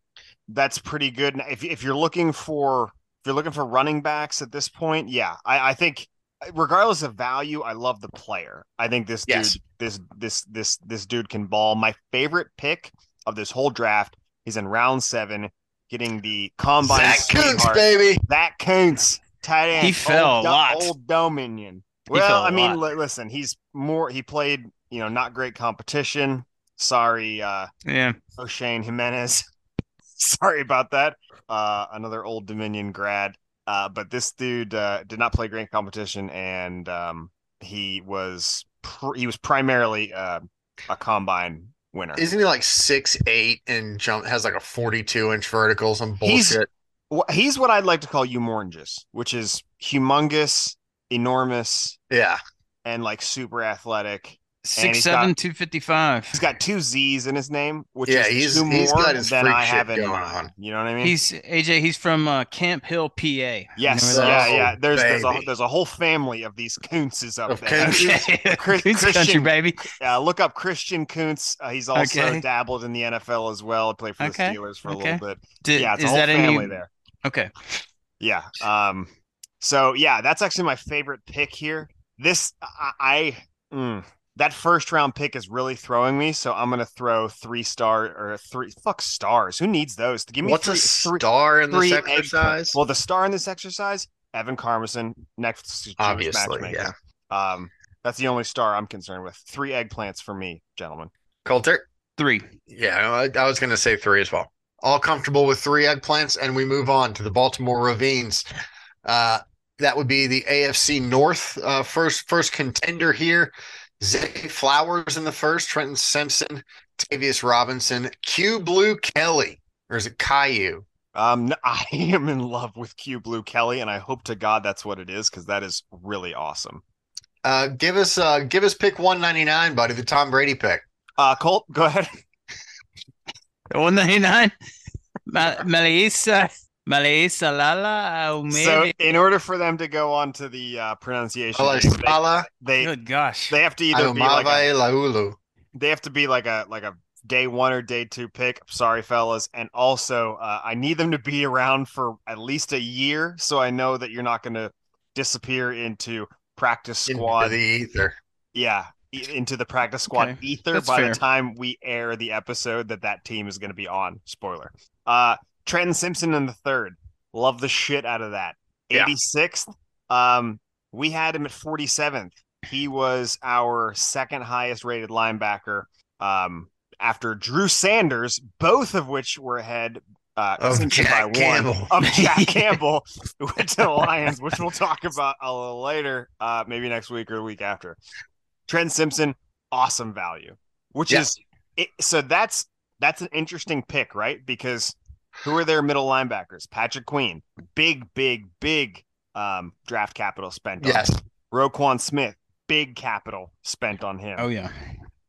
that's pretty good. If if you're looking for if you're looking for running backs at this point, yeah, I, I think regardless of value, I love the player. I think this Yes. dude, this this this this dude can ball. My favorite pick of this whole draft. He's in round seven, getting the combine. Zach Kuntz, sweetheart. baby. That Kuntz, tight end. He fell old, a lot. Old Dominion. He Well, I mean, lot. li- listen, he's more. He played, you know, not great competition. Sorry, uh, Yeah. O'Shane Jimenez. Sorry about that. Uh, another Old Dominion grad. Uh, but this dude uh, did not play great competition, and um, he was pr- he was primarily uh, a combine winner. Isn't he like six eight and jump has like a 42 inch vertical, some He's- bullshit? Wh- He's what I'd like to call humongous, which is humongous, enormous, yeah. and like super athletic. Six he's seven, got- two fifty five. He's got two Z's in his name, which Yeah, is he's- two he's more got his than I have in going mine. on. You know what I mean? He's AJ. He's from uh, Camp Hill, PA. Yes, where that yeah, yeah. There's there's a there's a whole family of these Kuntzes up Of there. Kuntzes? Okay. Chris- Kuntz country, Christian- baby. Uh, look up Christian Kuntz. Uh, he's also Okay. dabbled in the NFL as well. Played for Okay, the Steelers for a little bit. Did, yeah, it's is a whole that family any? there. Okay. Yeah. Um. So yeah, that's actually my favorite pick here. This I, I mm, that first round pick is really throwing me. So I'm gonna throw three star or three fuck stars. Who needs those? Give me What's three, a three, star in three this egg exercise? Well, the star in this exercise, Evan Carmusin, next Obviously, matchmaker. Um, that's the only star I'm concerned with. Three eggplants for me, gentlemen. Coulter? Three. Yeah, I, I was going to say three as well. All comfortable with three eggplants, and we move on to the Baltimore Ravines. Uh, that would be the AFC North uh, first first contender here. Zay Flowers in the first, Trenton Simpson, Tavius Robinson, Kyu Blu Kelly, or is it Caillou? Um, n- I am in love with Kyu Blu Kelly, and I hope to God that's what it is because that is really awesome. Uh, give us uh, give us pick one ninety nine, buddy. The Tom Brady pick. Uh, Colt, go ahead. One ninety nine. Melissa. Melissa Lala. So, in order for them to go on to the uh, pronunciation, Hello, they, Spala. they Good gosh. they have to either be like a, Laulu. they have to be like a like a day one or day two pick. Sorry, fellas, and also uh, I need them to be around for at least a year, so I know that you're not going to disappear into practice Into squad. the ether. yeah, e- into the practice squad Okay, ether that's by fair. the time we air the episode that that team is going to be on. Spoiler. Uh, Trenton Simpson in the third. Love the shit out of that. Yeah. 86th. Um, we had him at 47th. He was our second highest rated linebacker. Um, after Drew Sanders, both of which were ahead uh, Of Jack by one Campbell. of Jack Campbell, who went to the Lions, which we'll talk about a little later, uh, maybe next week or the week after. Trent Simpson, awesome value, which Yeah. is it, so that's that's an interesting pick, right? Because who are their middle linebackers? Patrick Queen, big, big, big um, draft capital spent on Yes. him. Roquan Smith, big capital spent on him. Oh yeah.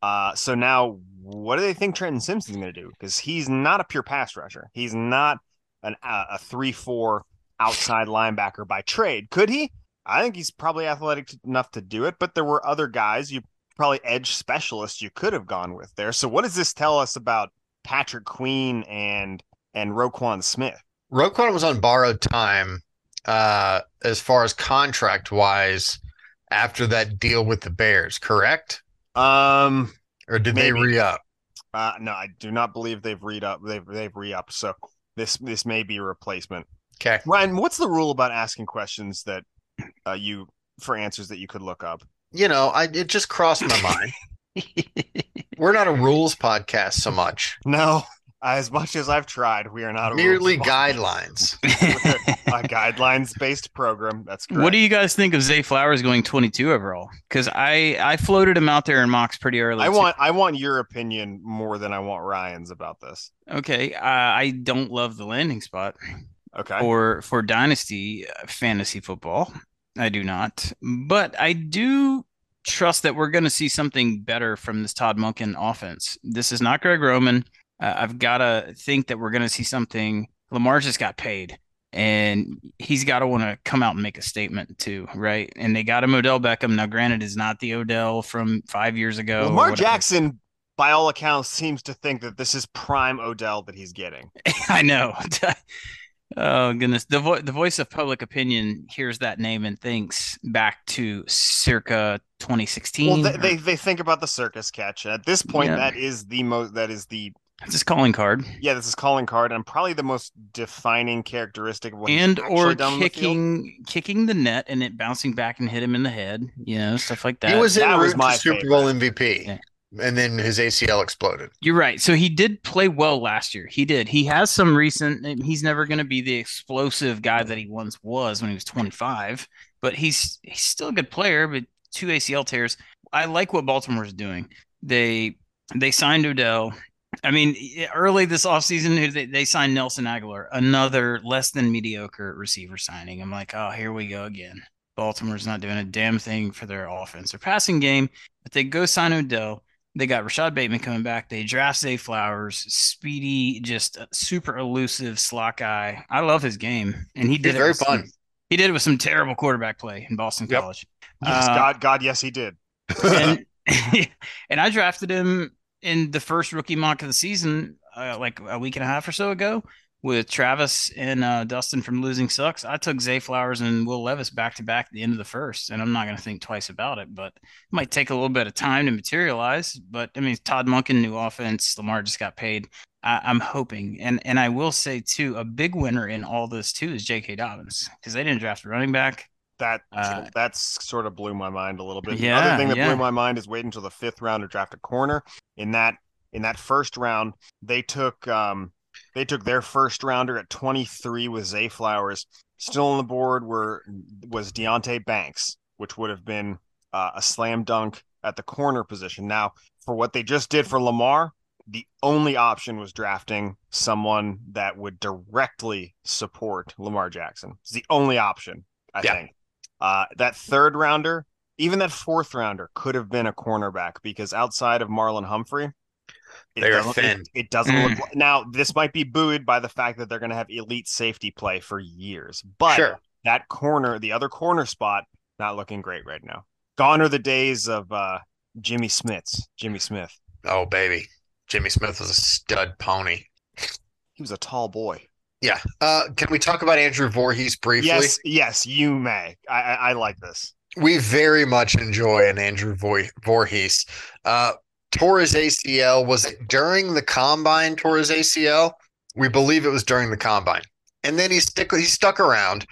Uh, so now what do they think Trenton Simpson's going to do? Because he's not a pure pass rusher. He's not an uh, a three four outside linebacker by trade. Could he? I think he's probably athletic enough to do it. But there were other guys you probably edge specialists you could have gone with there. So what does this tell us about Patrick Queen and and Roquan Smith? Roquan was on borrowed time uh, as far as contract wise after that deal with the Bears, correct? Um, Or did Maybe. they re up? uh, no, I do not believe they've re up. They've they've re up. So this this may be a replacement. Okay. Ryan, what's the rule about asking questions that uh, you for answers that you could look up? You know, I it just crossed my mind. We're not a rules podcast so much, No, as much as I've tried, we are not merely rules- guidelines. a guidelines based program. That's correct. What do you guys think of Zay Flowers going 22 overall? Because I I floated him out there in mocks pretty early. I too. want I want your opinion more than I want Ryan's about this. Okay, uh, I don't love the landing spot Okay. for for dynasty uh, fantasy football. I do not, but I do trust that we're going to see something better from this Todd Monken offense. This is not Greg Roman. Uh, I've got to think that we're going to see something. Lamar just got paid, and he's got to want to come out and make a statement too, right? And they got him Odell Beckham. Now, granted, is not the Odell from five years ago. Lamar Jackson, by all accounts, seems to think that this is prime Odell that he's getting. I know. Oh goodness, the vo- the voice of public opinion hears that name and thinks back to circa 2016. Well, they, they, they think about the circus catch. At this point, yeah. that is the most that is the this is calling card. Yeah, this is calling card, and probably the most defining characteristic of what and or kicking kicking the net and it bouncing back and hit him in the head. You know, stuff like that. He was in that was my Super Bowl MVP. Yeah and then his ACL exploded. You're right. So he did play well last year. He did. He has some recent. He's never going to be the explosive guy that he once was when he was 25, but he's he's still a good player. But two ACL tears. I like what Baltimore's doing. They they signed Odell. I mean, early this offseason, they, they signed Nelson Agholor, another less than mediocre receiver signing. I'm like, oh, here we go again. Baltimore's not doing a damn thing for their offense or passing game, but they go sign Odell. They got Rashod Bateman coming back. They draft Zay Flowers, speedy, just super elusive slot guy. I love his game, and he did He's it very fun. Some, he did it with some terrible quarterback play in Boston yep. College. Yes, uh, God, God, yes, he did. and, and I drafted him in the first rookie mock of the season, uh, like a week and a half or so ago with Travis and uh, Dustin from Losing Sucks, I took Zay Flowers and Will Levis back to back at the end of the first, and I'm not going to think twice about it. But it might take a little bit of time to materialize. But I mean, Todd Monken, new offense. Lamar just got paid. I, am hoping, and and I will say too, a big winner in all this too is J.K. Dobbins because they didn't draft a running back. That uh, that's sort of blew my mind a little bit. Yeah, the other thing that yeah. blew my mind is waiting until the fifth round to draft a corner. In that in that first round, they took um they took their first rounder at 23 with Zay Flowers. Still on the board were was Deonte Banks, which would have been uh, a slam dunk at the corner position. Now, for what they just did for Lamar, the only option was drafting someone that would directly support Lamar Jackson. It's the only option, I yeah. think. Uh, that third rounder, even that fourth rounder, could have been a cornerback because outside of Marlon Humphrey, it they are thin. It, it doesn't mm. look like, now. This might be buoyed by the fact that they're going to have elite safety play for years, but sure. that corner, the other corner spot, not looking great right now. Gone are the days of uh, Jimmy Smiths. Jimmy Smith. Oh baby, Jimmy Smith was a stud pony. He was a tall boy. Yeah. Uh, can we talk about Andrew Voorhees briefly? Yes, yes, you may. I, I, I like this. We very much enjoy an Andrew Voorhees. Uh, tore his ACL. Was it during the combine? Tore his ACL. We believe it was during the combine, and then he stick he stuck around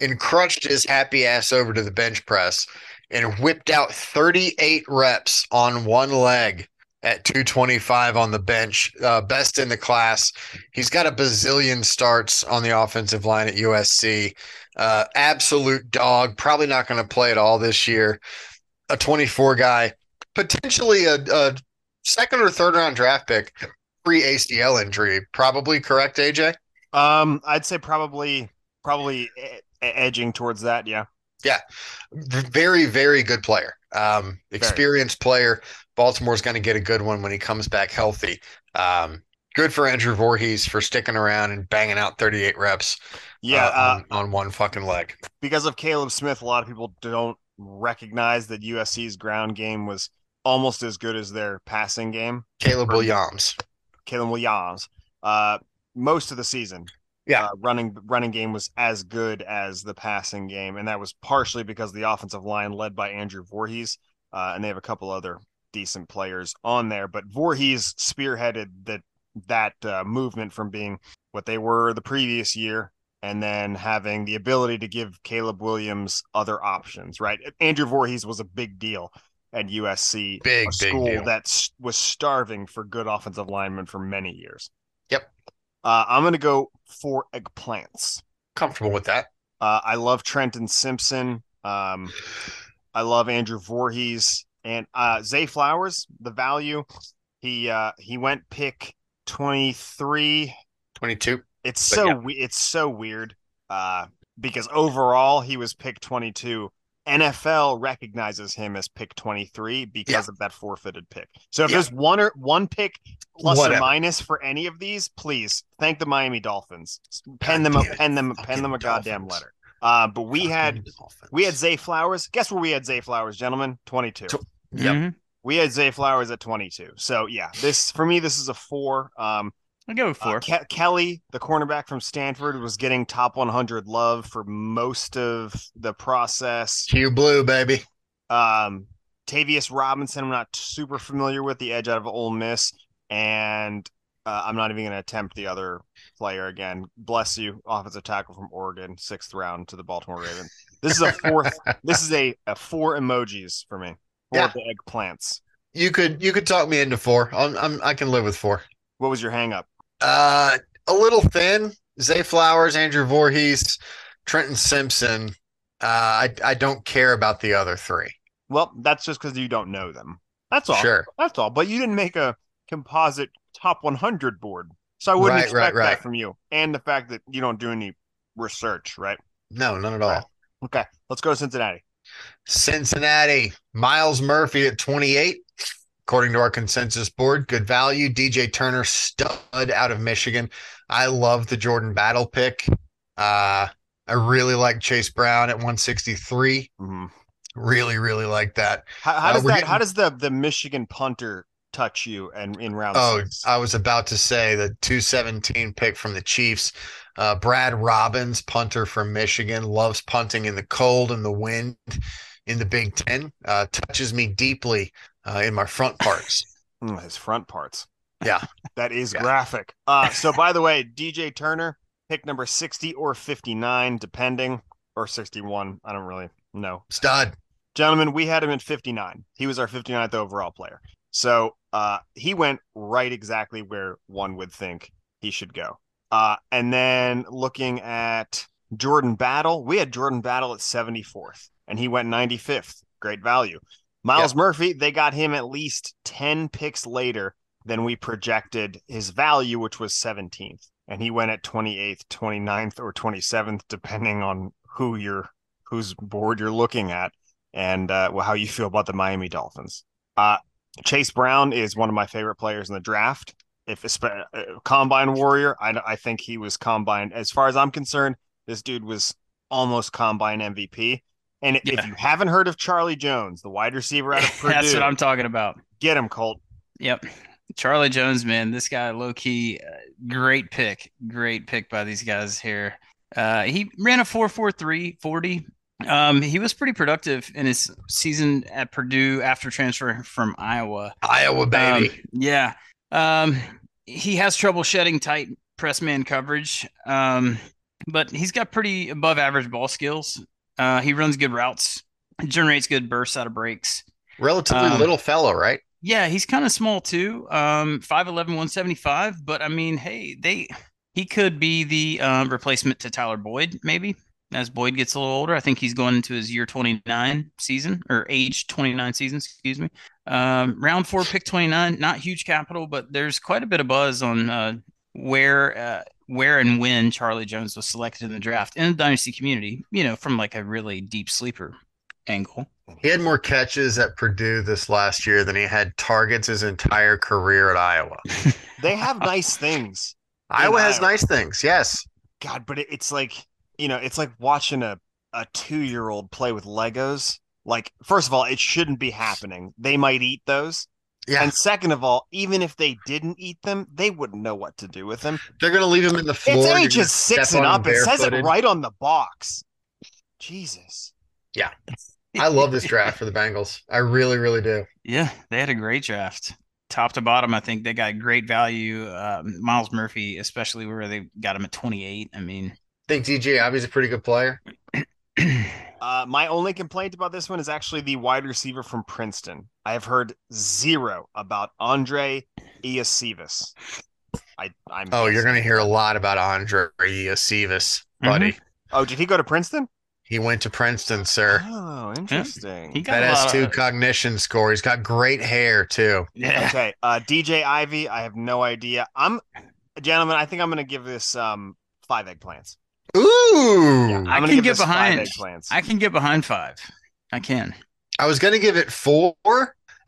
and crutched his happy ass over to the bench press and whipped out 38 reps on one leg at 225 on the bench, uh, best in the class. He's got a bazillion starts on the offensive line at USC. Uh, absolute dog. Probably not going to play at all this year. A 24 guy potentially a, a second or third round draft pick pre ACL injury. Probably correct, AJ. Um, I'd say probably probably edging towards that. Yeah. Yeah, very very good player. Um, experienced very. player. Baltimore's going to get a good one when he comes back healthy. Um, good for Andrew Voorhees for sticking around and banging out 38 reps. Yeah, uh, uh, on, on, one fucking leg. Because of Caleb Smith, a lot of people don't recognize that USC's ground game was almost as good as their passing game. Caleb Williams. Caleb Williams. Uh, most of the season. Yeah. Uh, running running game was as good as the passing game, and that was partially because the offensive line led by Andrew Voorhees, uh, and they have a couple other decent players on there. But Voorhees spearheaded that that uh, movement from being what they were the previous year and then having the ability to give Caleb Williams other options, right? Andrew Voorhees was a big deal at USC, big, a school big that was starving for good offensive linemen for many years. Yep. Uh, I'm going to go for eggplants. Comfortable with that. Uh, I love Trenton Simpson. Um, I love Andrew Voorhees and uh, Zay Flowers. The value he uh, he went pick 23, 22. It's so yeah. it's so weird uh, because overall he was pick 22 NFL recognizes him as pick 23 because Yeah. of that forfeited pick. So if Yeah. there's one or one pick plus or minus for any of these, please thank the Miami Dolphins. Pen God them a pen them pen them a goddamn Dolphins. letter. Uh, but we had Fucking we had Zay Flowers. Guess where we had Zay Flowers, gentlemen? 22. Tw- Yep. Mhm. We had Zay Flowers at 22. So yeah, this for me this is a 4. Um I'll go with uh, four. Ke- Kelly, the cornerback from Stanford, was getting top 100 love for most of the process. Kyu Blu, baby. Um, Tavius Robinson, I'm not super familiar with the edge out of Ole Miss, and uh, I'm not even going to attempt the other player again. Bless you, offensive tackle from Oregon, sixth round to the Baltimore Ravens. This is a fourth. this is a, a four emojis for me. Four Yeah. big plants. You could you could talk me into four. I'm, I'm I can live with four. What was your hang up? Uh, a little thin. Zay Flowers, Andrew Voorhees, Trenton Simpson. Uh, I I don't care about the other three. Well, that's just because you don't know them. That's all. Sure. That's all. But you didn't make a composite top 100 board. So I wouldn't Right, expect right, right. that from you. And the fact that you don't do any research, right? No, none at all. Okay, let's go to Cincinnati. Cincinnati, Myles Murphy at 28, according to our consensus board. Good value. DJ Turner, stud out of Michigan. I love the Jordan Battle pick. Uh, I really like Chase Brown at 163. Mhm. Really, really like that. How, how Uh, does that? How does the the Michigan punter touch you and in round Oh, six? I was about to say the 217 pick from the Chiefs. Uh, Brad Robbins, punter from Michigan, loves punting in the cold and the wind in the Big Ten. Uh, touches me deeply uh, in my front parts. Mm, his front parts. Yeah. that is Yeah. graphic. Uh, so by the way, DJ Turner, pick number 60 or 59, depending, or 61. I don't really know. Stud. Gentlemen, we had him at 59. He was our 59th overall player. So uh, he went right exactly where one would think he should go. Uh, and then looking at Jordan Battle, we had Jordan Battle at 74th, and he went 95th. Great value. Myles Murphy, they got him at least 10 picks later than we projected his value, which was 17th. And he went at 28th, 29th, or 27th, depending on who you're whose board you're looking at and uh, well, how you feel about the Miami Dolphins. Uh, Chase Brown is one of my favorite players in the draft. If uh, combine warrior, I, I think he was combine. As far as I'm concerned, this dude was almost combine MVP. And if you haven't heard of Charlie Jones, the wide receiver out of Purdue, That's what I'm talking about. get him, Colt. Yep. Charlie Jones, man, this guy low key, uh, great pick, great pick by these guys here. Uh, he ran a 4.43 40. Um, he was pretty productive in his season at Purdue after transfer from Iowa. Iowa, baby. Um, yeah. Um, he has trouble shedding tight press man coverage. Um, but he's got pretty above average ball skills. Uh, he runs good routes, generates good bursts out of breaks. Relatively um, little fellow, right? Yeah, he's kind of small too. Um, 5'11, 175. But I mean, hey, they he could be the um, replacement to Tyler Boyd, maybe as Boyd gets a little older. I think he's going into his year 29 season or age 29 season, excuse me. Um, round four, pick 29, not huge capital, but there's quite a bit of buzz on uh, where uh, where and when Charlie Jones was selected in the draft in the dynasty community, you know, from like a really deep sleeper angle. He had more catches at Purdue this last year than he had targets his entire career at Iowa. They have nice things. Iowa has Iowa. nice things. Yes. God, but it, it's like you know, it's like watching a a two year old play with Legos. Like, first of all, it shouldn't be happening. They might eat those. Yeah. And second of all, even if they didn't eat them, they wouldn't know what to do with them. They're going to leave him in the floor. it's You're gonna ages six and up. It says it right on the box. Jesus. Yeah. I love this draft for the Bengals. I really, really do. Yeah, they had a great draft. Top to bottom, I think they got great value. Um, Myles Murphy, especially where they got him at 28. I mean, think DJ Ivey's a pretty good player. Uh, my only complaint about this one is actually the wide receiver from Princeton. I have heard zero about Andrei Iosivas. I, I'm. Oh, you're going to hear a lot about Andrei Iosivas, buddy. Oh, did he go to Princeton? He went to Princeton, sir. Oh, interesting. he got That a has lot two of, cognition score. He's got great hair too. yeah. Okay, uh, DJ Ivey. I have no idea. I'm, gentlemen. I think I'm going to give this um five eggplants. Ooh, I'm I can get this five behind- I can get behind five. I can. I was going to give it four.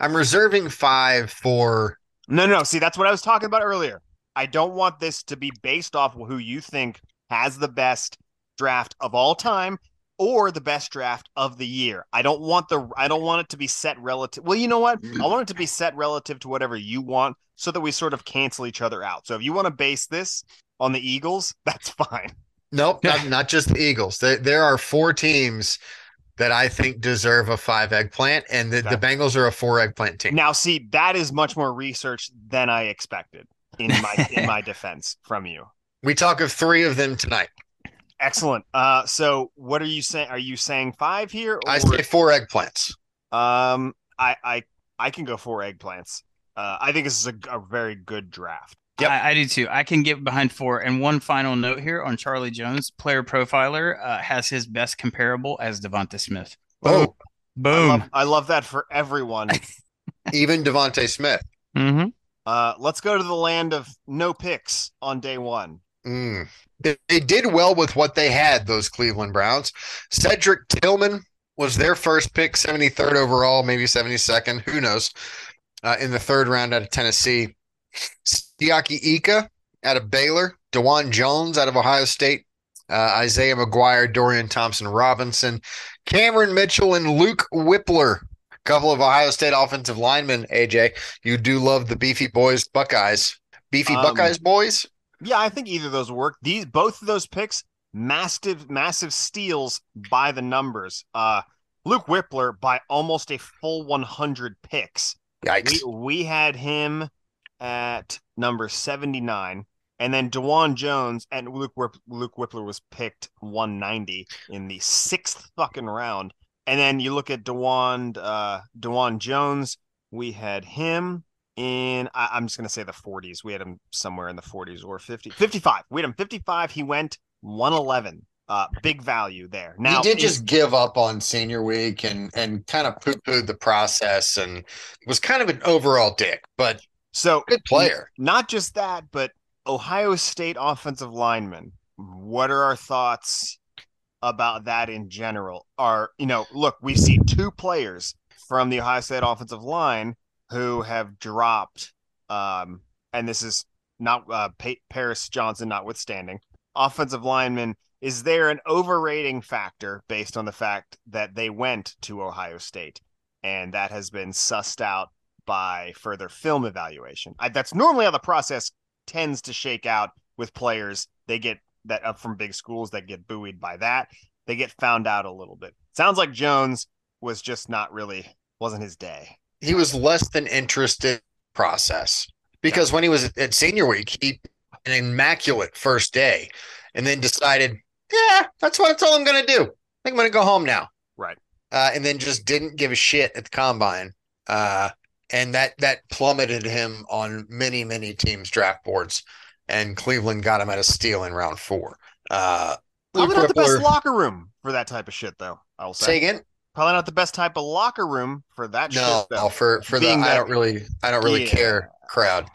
I'm reserving five for. No, no. no. See, that's what I was talking about earlier. I don't want this to be based off who you think has the best draft of all time or the best draft of the year. I don't want the I don't want it to be set relative. Well, you know what? I want it to be set relative to whatever you want so that we sort of cancel each other out. So if you want to base this on the Eagles, that's fine. Nope, not, not just the Eagles. There, there are four teams that I think deserve a five eggplant, and the, Okay. the Bengals are a four eggplant team. Now, see, that is much more research than I expected in my in my defense from you. We talk of three of them tonight. Excellent. Uh, so what are you saying? Are you saying five here? I say four eggplants. Um, I I I can go four eggplants. Uh, I think this is a, a very good draft. Yep. I, I do too. I can get behind four. And one final note here on Charlie Jones, player profiler uh, has his best comparable as DeVonta Smith. Oh, I Boom. love, I love that for everyone. even DeVonta Smith. hmm Uh, let's go to the land of no picks on day one. Mm. They, they did well with what they had, those Cleveland Browns. Cedric Tillman was their first pick, 73rd overall, maybe 72nd. Who knows? Uh, in the third round out of Tennessee. Siaki Ika out of Baylor. Dawand Jones out of Ohio State. Uh, Isaiah McGuire, Dorian Thompson Robinson, Cameron Mitchell, and Luke Wypler. A couple of Ohio State offensive linemen, AJ. You do love the beefy boys, Buckeyes. Beefy Um, Buckeyes boys? Yeah, I think either of those work. These both of those picks, massive, massive steals by the numbers. Uh, Luke Wypler by almost a full 100 picks. Yikes. We we had him at number 79. And then Dawand Jones and Luke Whip, Luke Wypler was picked 190 in the sixth fucking round. And then you look at Dewan uh Dewan Jones, we had him in I, I'm just gonna say the 40s. We had him somewhere in the 40s or 50 55. We had him 55. He went 111. Uh big value there. Now he did just give up on senior week and and kind of poo pooed the process and was kind of an overall dick, but so good player. Not just that, but Ohio State offensive linemen. What are our thoughts about that in general? Are you know, look, we see two players from the Ohio State offensive line who have dropped, um, and this is not uh, pa- Paris Johnson notwithstanding. Offensive linemen, is there an overrating factor based on the fact that they went to Ohio State, and that has been sussed out by further film evaluation. I, that's normally how the process tends to shake out with players. They get that up from big schools that get buoyed by that. They get found out a little bit. Sounds like Jones was just not really wasn't his day. He was less than interested in process because when he was at senior week, he an immaculate first day and then decided, yeah, that's what that's all I'm gonna do. I think I'm gonna go home now. Right. Uh, and then just didn't give a shit at the combine. Uh, and that that plummeted him on many, many teams' draft boards. And Cleveland got him at a steal in round four. Uh, Probably not the best locker room for that type of shit, though. I will say say. again? Probably not the best type of locker room for that No, shit, though. no, for for the Being I don't really I don't really Yeah. care crowd.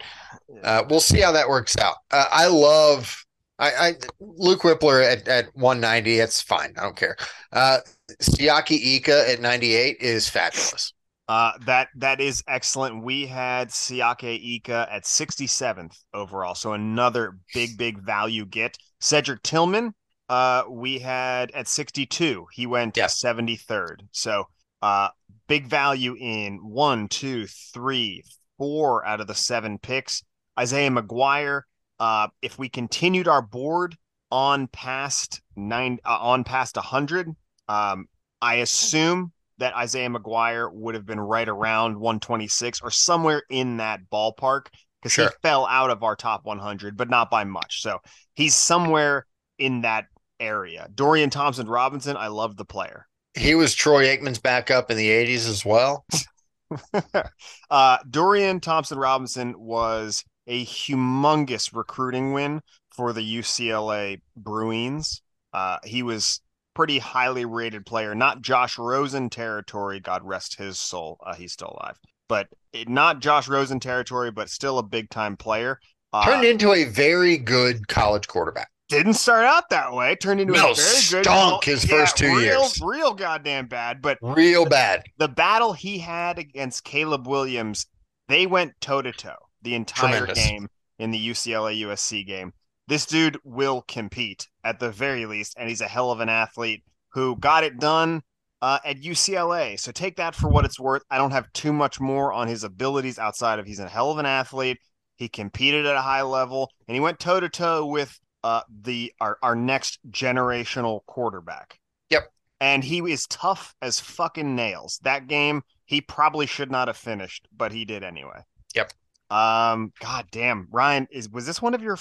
Uh, we'll see how that works out. Uh, I love I, I Luke Wypler at, at 190. That's fine. I don't care. Uh, Siaki Ika at 98 is fabulous. Uh, that that is excellent. We had Siaki Ika at 67th overall, so another big big value get. Cedric Tillman, uh, we had at 62. He went Yes. 73rd. So, uh, big value in one, two, three, four out of the seven picks. Isaiah McGuire. Uh, if we continued our board on past nine, uh, on past 100, um, I assume that Isaiah McGuire would have been right around 126 or somewhere in that ballpark because he fell out of our top 100, but not by much. So he's somewhere in that area. Dorian Thompson Robinson, I love the player. He was Troy Aikman's backup in the 80s as well. uh, Dorian Thompson Robinson was a humongous recruiting win for the UCLA Bruins. Uh, he was pretty highly rated player, not Josh Rosen territory. God rest his soul. Uh, he's still alive, but it, not Josh Rosen territory, but still a big time player. Uh, Turned into a very good college quarterback. didn't start out that way. Turned into No, a very good stunk his first two real, years. Real goddamn bad. But Real bad. the battle he had against Caleb Williams, they went toe to toe the entire Tremendous. game in the UCLA USC game. This dude will compete at the very least, and he's a hell of an athlete who got it done uh, at UCLA. So take that for what it's worth. I don't have too much more on his abilities outside of he's a hell of an athlete. He competed at a high level, and he went toe to toe with uh, the our, our next generational quarterback. Yep. And he is tough as fucking nails. That game, he probably should not have finished, but he did anyway. Yep. Um, god damn. Ryan, is was this one of your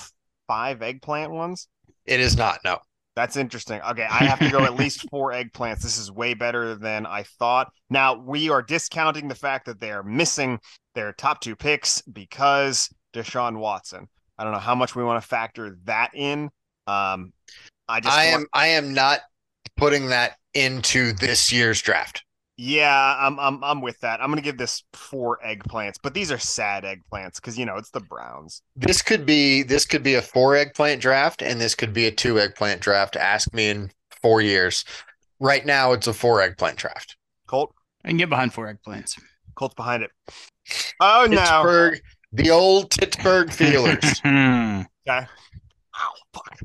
five eggplant ones? It is not. No. That's interesting. Okay, I have to go at least four eggplants. This is way better than I thought. Now, we are discounting the fact that they are missing their top two picks because Deshaun Watson. I don't know how much we want to factor that in. Um, I just I want- am. I am not putting that into this year's draft. Yeah, I'm I'm I'm with that. I'm gonna give this four eggplants, but these are sad eggplants because you know it's the Browns. This could be. This could be a four eggplant draft, and this could be a two eggplant draft. Ask me in four years. Right now, it's a four eggplant draft. Colt, I can get behind four eggplants. Colt's behind it. Oh no! Pittsburgh, the old Pittsburgh Feelers. Okay. Ow, fuck.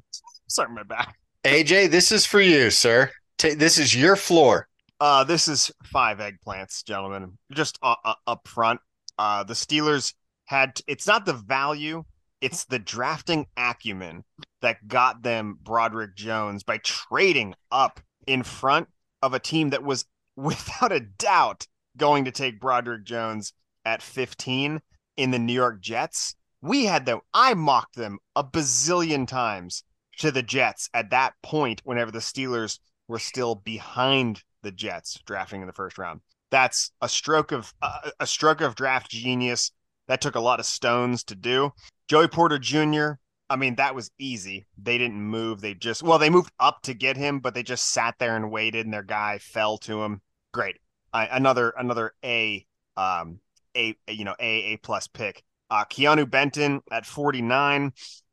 Sorry, my back. AJ, this is for you, sir. Ta this is your floor. Uh, this is five eggplants, gentlemen. Just uh, uh, up front, uh, the Steelers had. It's not the value; it's the drafting acumen that got them Broderick Jones by trading up in front of a team that was, without a doubt, going to take Broderick Jones at 15 in the New York Jets. We had them. I mocked them a bazillion times to the Jets at that point. Whenever the Steelers were still behind the Jets drafting in the first round. That's a stroke of uh, a stroke of draft genius. That took a lot of stones to do. Joey Porter Jr. I mean, that was easy. They didn't move. They just well, they moved up to get him, but they just sat there and waited, and their guy fell to him. Great. I, another another A um a you know a a plus pick. Uh, Keanu Benton at forty nine.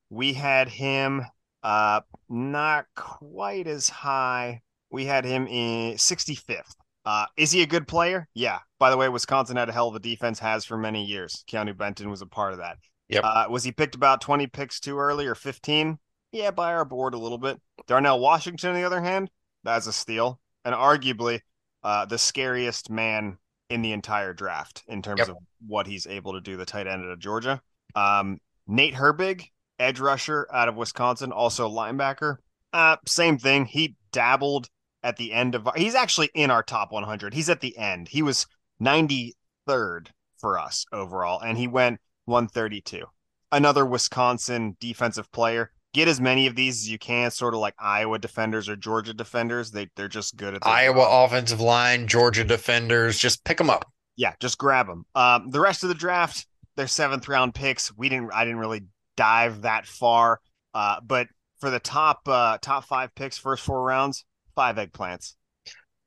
We had him uh not quite as high we had him in 65th. Uh, is he a good player? Yeah. By the way, Wisconsin had a hell of a defense, has for many years. Keanu Benton was a part of that. Yep. Uh, was he picked about 20 picks too early or 15? Yeah, by our board a little bit. Darnell Washington, on the other hand, that's a steal. And arguably uh, the scariest man in the entire draft in terms Yep. of what he's able to do, the tight end of Georgia. Um, Nate Herbig, edge rusher out of Wisconsin, also linebacker. Uh, same thing. He dabbled at the end of he's actually in our top 100 he's at the end. He was 93rd for us overall and he went 132 another wisconsin defensive player. Get as many of these as you can sort of like iowa defenders or georgia defenders. They, they're just good at Iowa job. offensive line, Georgia defenders, just pick them up. yeah just grab them um, the rest of the draft they're seventh round picks. We didn't i didn't really dive that far. Uh, but for the top uh, top five picks first four rounds five eggplants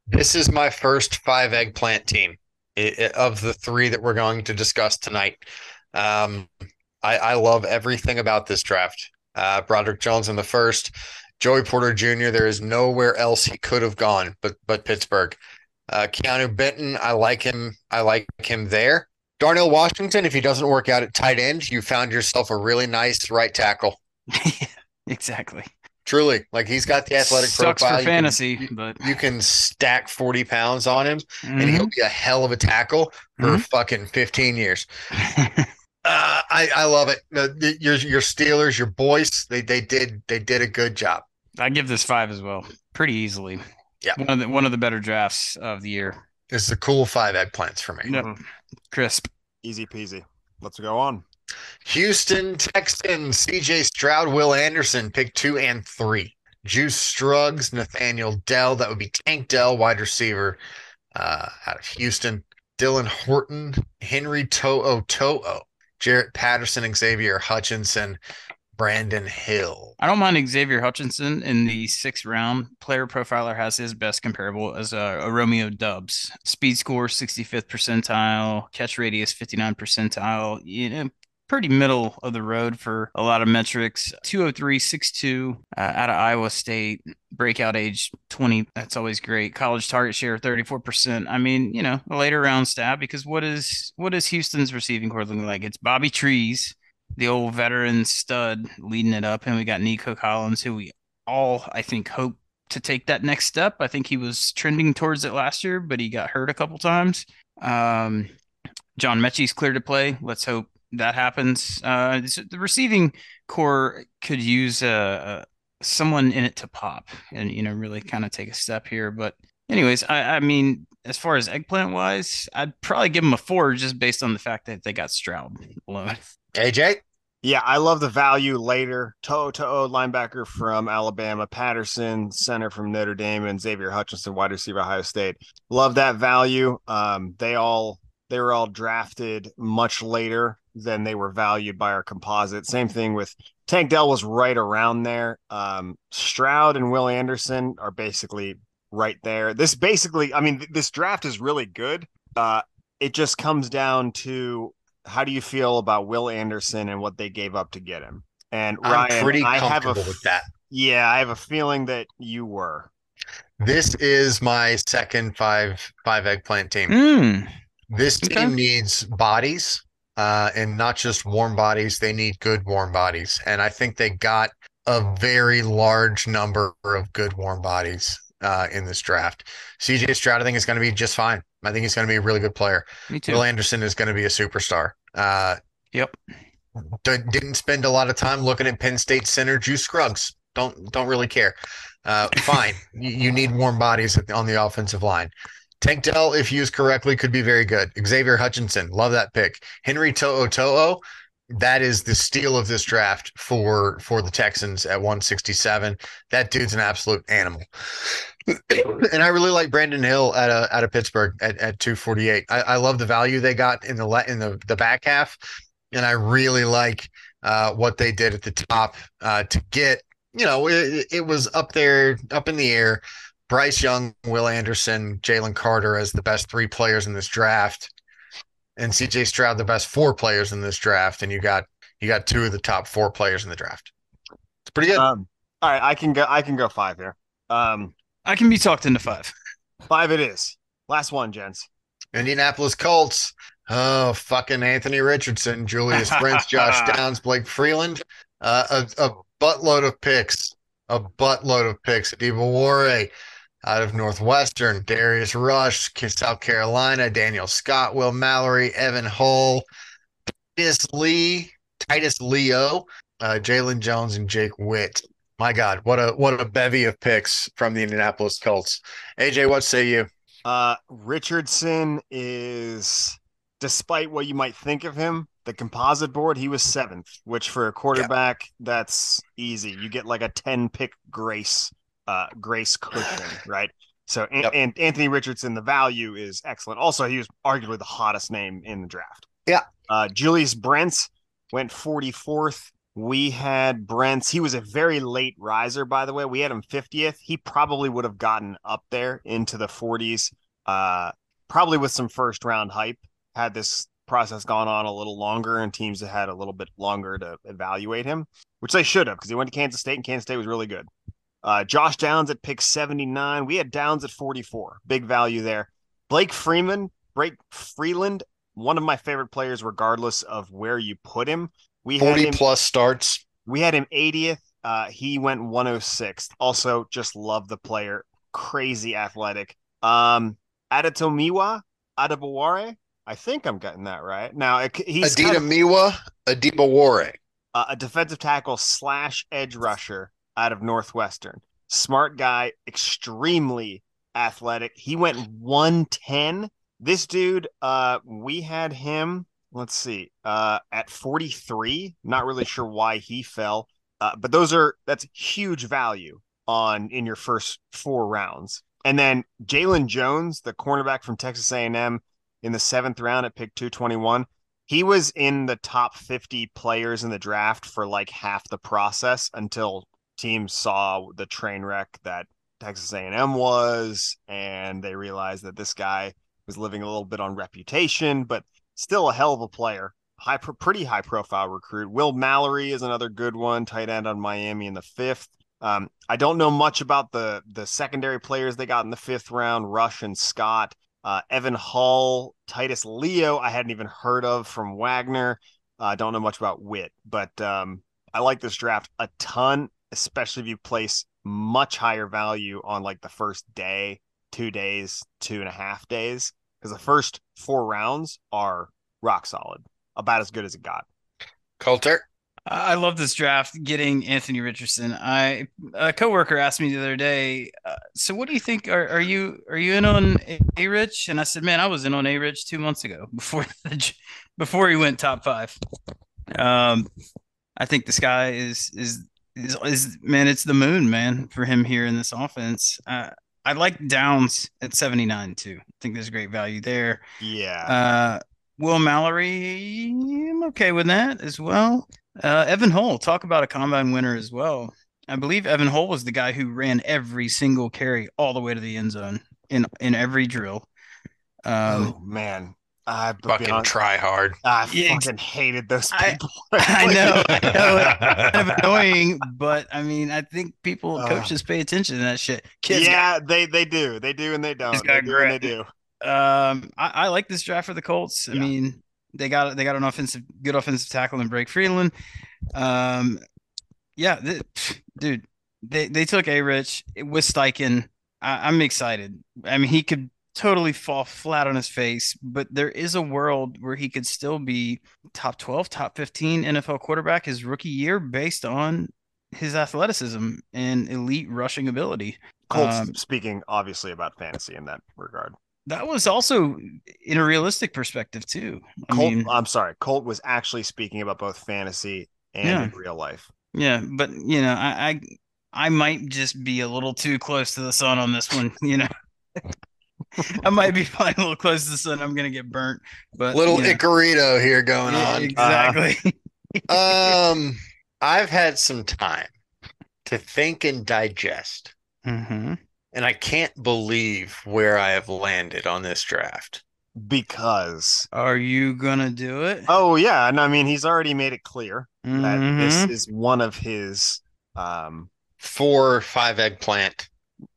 This is my first five eggplant team i- i- of the three that we're going to discuss tonight. Um, I, I love everything about this draft. Uh, Broderick Jones in the first, Joey Porter Jr. There is nowhere else he could have gone but but Pittsburgh. Uh, Keanu Benton, I like him. I like him there. Darnell Washington, if he doesn't work out at tight end, you found yourself a really nice right tackle. exactly. Truly, like he's got the athletic Sucks profile. for You can- fantasy, but you can stack 40 pounds on him and Mhm. he'll be a hell of a tackle for Mhm. fucking 15 years. Uh, I, I love it. The, the, your your Steelers, your boys, they they did they did a good job. I give this five as well, pretty easily. Yeah. one of the one of the better drafts of the year. This is a cool five eggplants for me. Yep. Crisp. Easy peasy. Let's go on. Houston Texans, CJ Stroud, Will Anderson, pick two and three. Juice Scruggs, Nathaniel Dell, that would be Tank Dell, wide receiver uh, out of Houston. Dylan Horton, Henry To'o To'o, Jarrett Patterson, Xavier Hutchinson, Brandon Hill. I don't mind Xavier Hutchinson in the sixth round. Player Profiler has his best comparable as a, a Romeo Doubs. Speed score 65th percentile, catch radius 59 percentile. You know, pretty middle of the road for a lot of metrics. 203, 6'2 uh, out of Iowa State, breakout age 20. That's always great. College target share 34%. I mean, you know, a later round stat because what is what is Houston's receiving corps looking like? It's Bobby Trees, the old veteran stud leading it up, and we got Nico Collins, who we all I think hope to take that next step. I think he was trending towards it last year, but he got hurt a couple times. Um, John Metchie's clear to play. Let's hope that happens. Uh, the receiving core could use uh, uh, someone in it to pop and you know really kind of take a step here. But anyways, I, I mean, as far as eggplant wise, I'd probably give them a four just based on the fact that they got Stroud alone. AJ. Yeah, I love the value later. Toe to linebacker from Alabama, Patterson, center from Notre Dame, and Xavier Hutchinson, wide receiver, Ohio State. Love that value. Um, they all they were all drafted much later than they were valued by our composite. Same thing with Tank Dell was right around there. Um, Stroud and Will Anderson are basically right there. This basically, I mean, this draft is really good. Uh, it just comes down to how do you feel about Will Anderson and what they gave up to get him? And I'm Ryan, pretty I have a comfortable with that. yeah, I have a feeling that you were. This is my second five five eggplant team. Mm, This team Okay. needs bodies, uh, and not just warm bodies. They need good warm bodies, and I think they got a very large number of good warm bodies uh, in this draft. CJ Stroud, I think, is going to be just fine. I think he's going to be a really good player. me too. Will Anderson is going to be a superstar. Uh, Yep. d- didn't spend a lot of time looking at Penn State center Drew Scruggs. Don't don't really care. Uh, fine, you, you need warm bodies on the offensive line. Tank Dell, if used correctly, could be very good. Xavier Hutchinson, love that pick. Henry To'o To'o, that is the steal of this draft for for the Texans at 167. That dude's an absolute animal. and I really like Brandon Hill at a, out of Pittsburgh at, at 248. I, I love the value they got in the in the, the back half, and I really like uh, what they did at the top uh, to get. You know, it, it was up there, up in the air. Bryce Young, Will Anderson, Jalen Carter as the best three players in this draft, and CJ Stroud the best four players in this draft, and you got you got two of the top four players in the draft. It's pretty good. Um, all right, I can go. I can go five here. Um, I can be talked into five. five it is. Last one, gents. Indianapolis Colts. Oh, fucking Anthony Richardson, Julius Prince, Josh Downs, Blake Freeland. Uh, a, a buttload of picks. A buttload of picks. Adiba Ware out of Northwestern, Darius Rush, South Carolina, Daniel Scott, Will Mallory, Evan Hull, Titus Lee, Titus Leo, uh, Jalen Jones, and Jake Witt. My God, what a what a bevy of picks from the Indianapolis Colts. AJ, what say you? Uh, Richardson is, despite what you might think of him, the composite board, he was seventh, which for a quarterback, that's easy. You get like a 10 pick grace, uh, grace cushion, right? So, and, Yep. and Anthony Richardson, the value is excellent. Also, he was arguably the hottest name in the draft. Yeah. Uh, Julius Brents went 44th. We had Brents. He was a very late riser, by the way. We had him 50th. He probably would have gotten up there into the 40s, uh, probably with some first round hype. Had this process gone on a little longer and teams had a little bit longer to evaluate him, which they should have because he went to Kansas State and Kansas State was really good. Uh, Josh Downs at pick 79. We had Downs at 44. Big value there. Blake Freeman, Blake Freeland, one of my favorite players, regardless of where you put him. We had 40 him, plus starts. we had him 80th. Uh, he went 106th. Also, just love the player. Crazy athletic. Um, Adetomiwa Adebawore. I think I'm getting that right. Now he's Adita kind of, Miwa, Adiba Ware. uh, a defensive tackle slash edge rusher out of Northwestern. Smart guy, extremely athletic. He went 110. This dude, uh, we had him, let's see, uh, at 43. Not really sure why he fell. Uh, but those are that's huge value on in your first four rounds. And then Jalen Jones, the cornerback from Texas A&M in the seventh round at pick 221 he was in the top 50 players in the draft for like half the process until teams saw the train wreck that Texas A&M was and they realized that this guy was living a little bit on reputation but still a hell of a player high, pretty high profile recruit. Will Mallory is another good one, tight end on Miami in the fifth. Um, I don't know much about the the secondary players they got in the fifth round, Rush and Scott. Uh, Evan Hull, Titus Leo, I hadn't even heard of from Wagner. I uh, don't know much about Witt, but um, I like this draft a ton, especially if you place much higher value on like the first day, two days, two and a half days, because the first four rounds are rock solid, about as good as it got. Colter. I love this draft. Getting Anthony Richardson. I a coworker asked me the other day. Uh, so, what do you think? Are, are you are you in on A Rich? And I said, man, I was in on A Rich two months ago before the, before he went top five. Um, I think this guy is is is is man. It's the moon, man, for him here in this offense. Uh, I like Downs at seventy nine too. I think there's great value there. Yeah. Uh, Will Mallory, I'm okay with that as well. Uh, Evan Hull, talk about a combine winner as well. I believe Evan Hull was the guy who ran every single carry all the way to the end zone in in every drill. Um, oh man, I fucking on, try hard. I yeah, fucking hated those people. I, I know, I know kind of annoying, but I mean, I think people, uh, coaches, pay attention to that shit. Kids yeah, got, they they do, they do, and they don't. They do and they do. Um, I, I, like this draft for the Colts. I yeah. mean, they got they got an offensive, good offensive tackle in Blake Freeland. Um, yeah, th- dude, they they took a Rich with Steichen. I, I'm excited. I mean, he could totally fall flat on his face, but there is a world where he could still be top 12, top 15 NFL quarterback his rookie year based on his athleticism and elite rushing ability. Colts um, speaking obviously about fantasy in that regard. That was also in a realistic perspective too. I Colt, mean, I'm sorry, Colt was actually speaking about both fantasy and yeah. real life. Yeah, but you know, I, I I might just be a little too close to the sun on this one. You know. I might be flying a little close to the sun. I'm gonna get burnt. But little you know. Icarito here going yeah, on. Exactly. Uh, um, I've had some time to think and digest, mm-hmm. and I can't believe where I have landed on this draft. Because are you gonna do it? Oh yeah, and I mean he's already made it clear mm-hmm. that this mm-hmm. is one of his um four five eggplant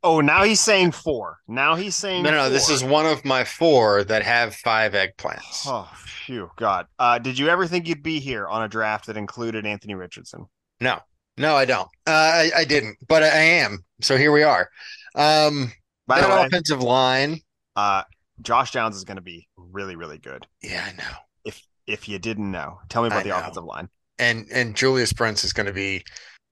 Oh, now he's saying four. Now he's saying no, no. Four. This is one of my four that have five eggplants. Oh, phew, God. Uh, did you ever think you'd be here on a draft that included Anthony Richardson? No, no, I don't. Uh, I, I didn't, but I am. So here we are. Um, By that way, offensive line. Uh, Josh Downs is going to be really, really good. Yeah, I know. If if you didn't know, tell me about I the know. offensive line. And and Julius Brents is going to be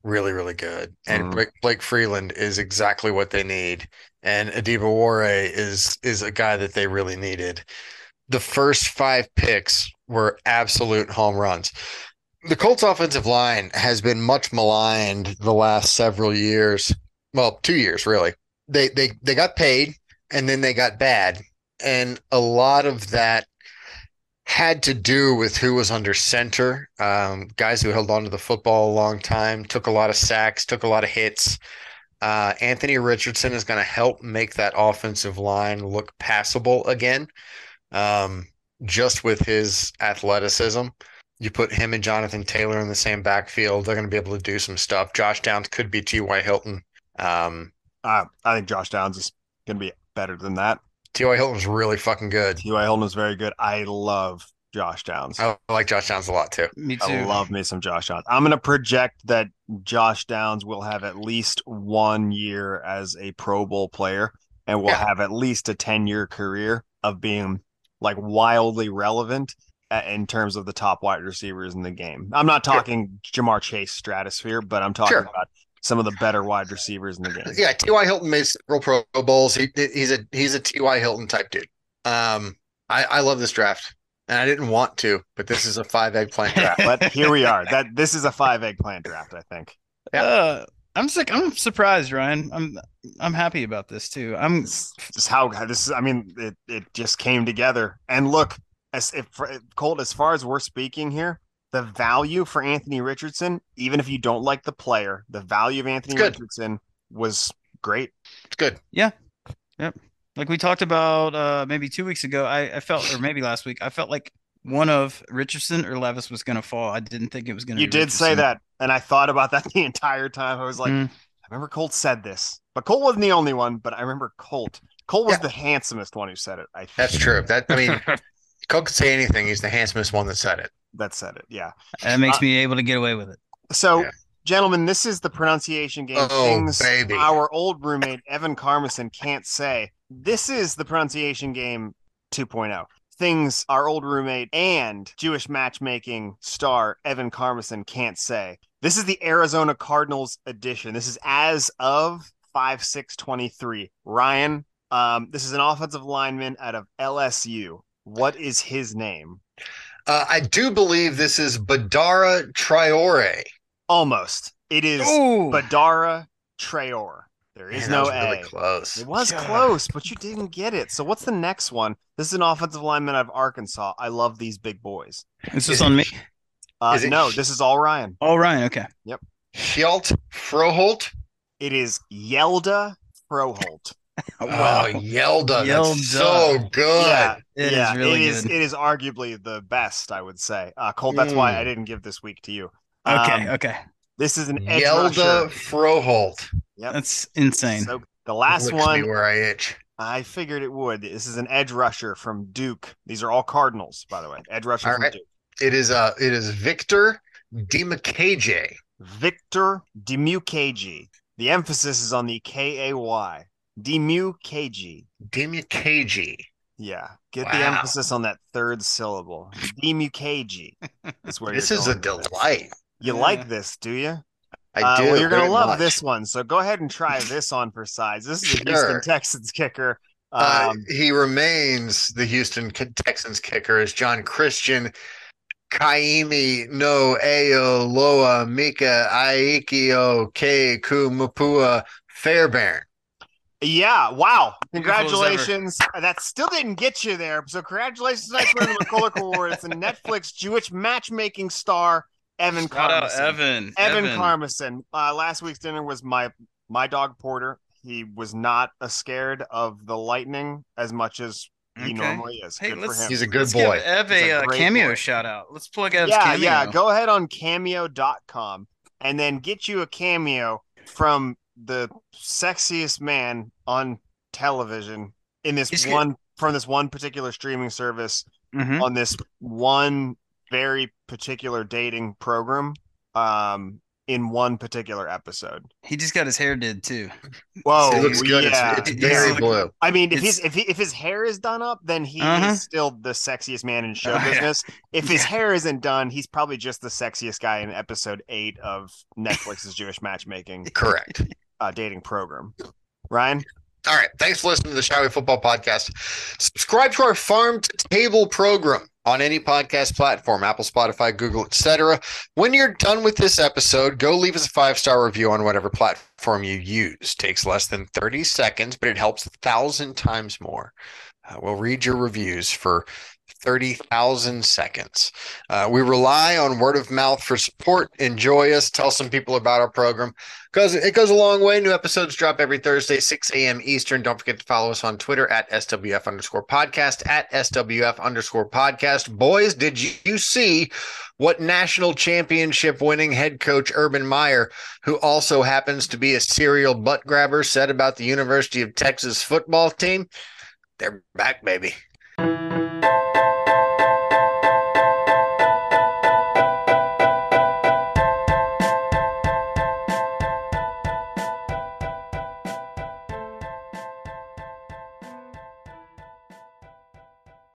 really, really good. And mm. Blake, Blake, Freeland is exactly what they need. And Adebawore is is a guy that they really needed. The first five picks were absolute home runs. The Colts offensive line has been much maligned the last several years. Well, two years really. They they they got paid and then they got bad. And a lot of that had to do with who was under center. Um, guys who held on to the football a long time, took a lot of sacks, took a lot of hits. Uh, Anthony Richardson is going to help make that offensive line look passable again, um, just with his athleticism. You put him and Jonathan Taylor in the same backfield, they're going to be able to do some stuff. Josh Downs could be T.Y. Hilton. Um, uh, I think Josh Downs is going to be better than that. T.Y. Hilton was really fucking good. T.Y. Hilton was very good. I love Josh Downs. I like Josh Downs a lot too. Me too. I love me some Josh Downs. I'm going to project that Josh Downs will have at least one year as a Pro Bowl player and will yeah. have at least a 10 year career of being like wildly relevant in terms of the top wide receivers in the game. I'm not talking sure. Ja'Marr Chase stratosphere, but I'm talking sure. about some of the better wide receivers in the game. Yeah, T.Y. Hilton made several Pro Bowls. He, he's a he's a T.Y. Hilton type dude. Um, I, I love this draft, and I didn't want to, but this is a five eggplant draft. but here we are. That this is a five eggplant draft. I think. Yeah. Uh, I'm sick. I'm surprised, Ryan. I'm I'm happy about this too. I'm just how this is. I mean, it it just came together. And look, as if Colt, as far as we're speaking here, the value for Anthony Richardson, even if you don't like the player, the value of Anthony Richardson was great. It's good. Yeah. Yep. Like we talked about uh maybe two weeks ago, I, I felt or maybe last week, I felt like one of Richardson or Levis was going to fall. I didn't think it was going to. You did say that, and I thought about that the entire time. I was like, Mm. I remember Colt said this, but Colt wasn't the only one. But I remember Colt. Colt was Yeah. the handsomest one who said it. I think. That's true. That I mean, Coke could say anything. He's the handsomest one that said it. That said it. Yeah. that makes Uh, me able to get away with it. So, Yeah. gentlemen, this is the pronunciation game. Oh, Things baby. our old roommate Evan Carmusin can't say. This is the pronunciation game 2.0. Things our old roommate and Jewish matchmaking star Evan Carmusin can't say. This is the Arizona Cardinals edition. This is as of 5 6 23. Ryan, um, this is an offensive lineman out of LSU. What is his name? Uh, I do believe this is Badara Traore. Almost. It is Oh, Badara Traore. There is Man, no that was A. really close. It was God. close, but you didn't get it. So what's the next one? This is an offensive lineman out of Arkansas. I love these big boys. this is is on me. Uh, Is it- no, this is all Ryan. Oh, Ryan. Okay. Yep. Hjalt Froholdt. It is Yelda Froholdt. Oh, Yelda. Yelda. That's so good. Yeah, It is yeah, really it is. good. It is arguably the best, I would say. Uh, Colt, that's why Mm. I didn't give this week to you. Okay. Um, okay. This is an edge Yelda. Froholdt. Yep. That's insane. So the last Licks one, where I itch. I figured it would. This is an edge rusher from Duke. These are all Cardinals, by the way. Edge rusher All from right. Duke. It is uh it is Victor Dimukeje. Victor Dimukeji. The emphasis is on the K A Y. Dimukeji. Dimukeje. Yeah. Get the emphasis on that third syllable. Dimukeji is where This is a going this. delight. You Yeah. like this, do you? I Uh, do. well, you're gonna love much. this one. So go ahead and try this on for size. This is the Sure. Houston Texans kicker. Uh, Um, he remains the Houston Texans kicker as John Christian Kaimi no Ayo Loa Mika Aikio K Kumapua Fairbairn. Yeah. Wow. Beautiful as ever. Congratulations. That still didn't get you there. So congratulations tonight for the McCorkle Award. It's a Netflix Jewish matchmaking star, Evan Shout out Carmusin. Evan. Evan, Carmusin. Uh, last week's dinner was my my dog Porter. He was not a scared of the lightning as much as he Okay. normally is. Hey, Good let's- him. He's a good Let's boy. give Ev a a, uh, cameo boy. shout out. Let's plug Ev's yeah, cameo. yeah. Go ahead on cameo.com and then get you a cameo from the sexiest man on television in this He's good. one from this one particular streaming service Mhm. on this one very particular dating program um in one particular episode. He just got his hair did too. Whoa, It looks good. yeah, It's, it's very It's- blue. I mean, if It's- he's if he, if his hair is done up, then he Uh-huh. is still the sexiest man in show Oh, yeah. business. If his Yeah. hair isn't done, he's probably just the sexiest guy in episode eight of Netflix's Jewish matchmaking Correct. Uh, dating program. Ryan, All right. Thanks for listening to the Shall Football Podcast. Subscribe to our Farm to Table program on any podcast platform, Apple, Spotify, Google, etc. When you're done with this episode, go leave us a five star review on whatever platform you use. Takes less than 30 seconds, but it helps a thousand times more. Uh, we'll read your reviews for 30,000 seconds. Uh, we rely on word of mouth for support. Enjoy us. Tell some people about our program because it goes a long way. New episodes drop every Thursday, 6 a.m. Eastern. Don't forget to follow us on Twitter at SWF underscore podcast, at SWF underscore podcast. Boys, did you see what national championship winning head coach Urban Meyer, who also happens to be a serial butt grabber, said about the University of Texas football team? They're back, baby.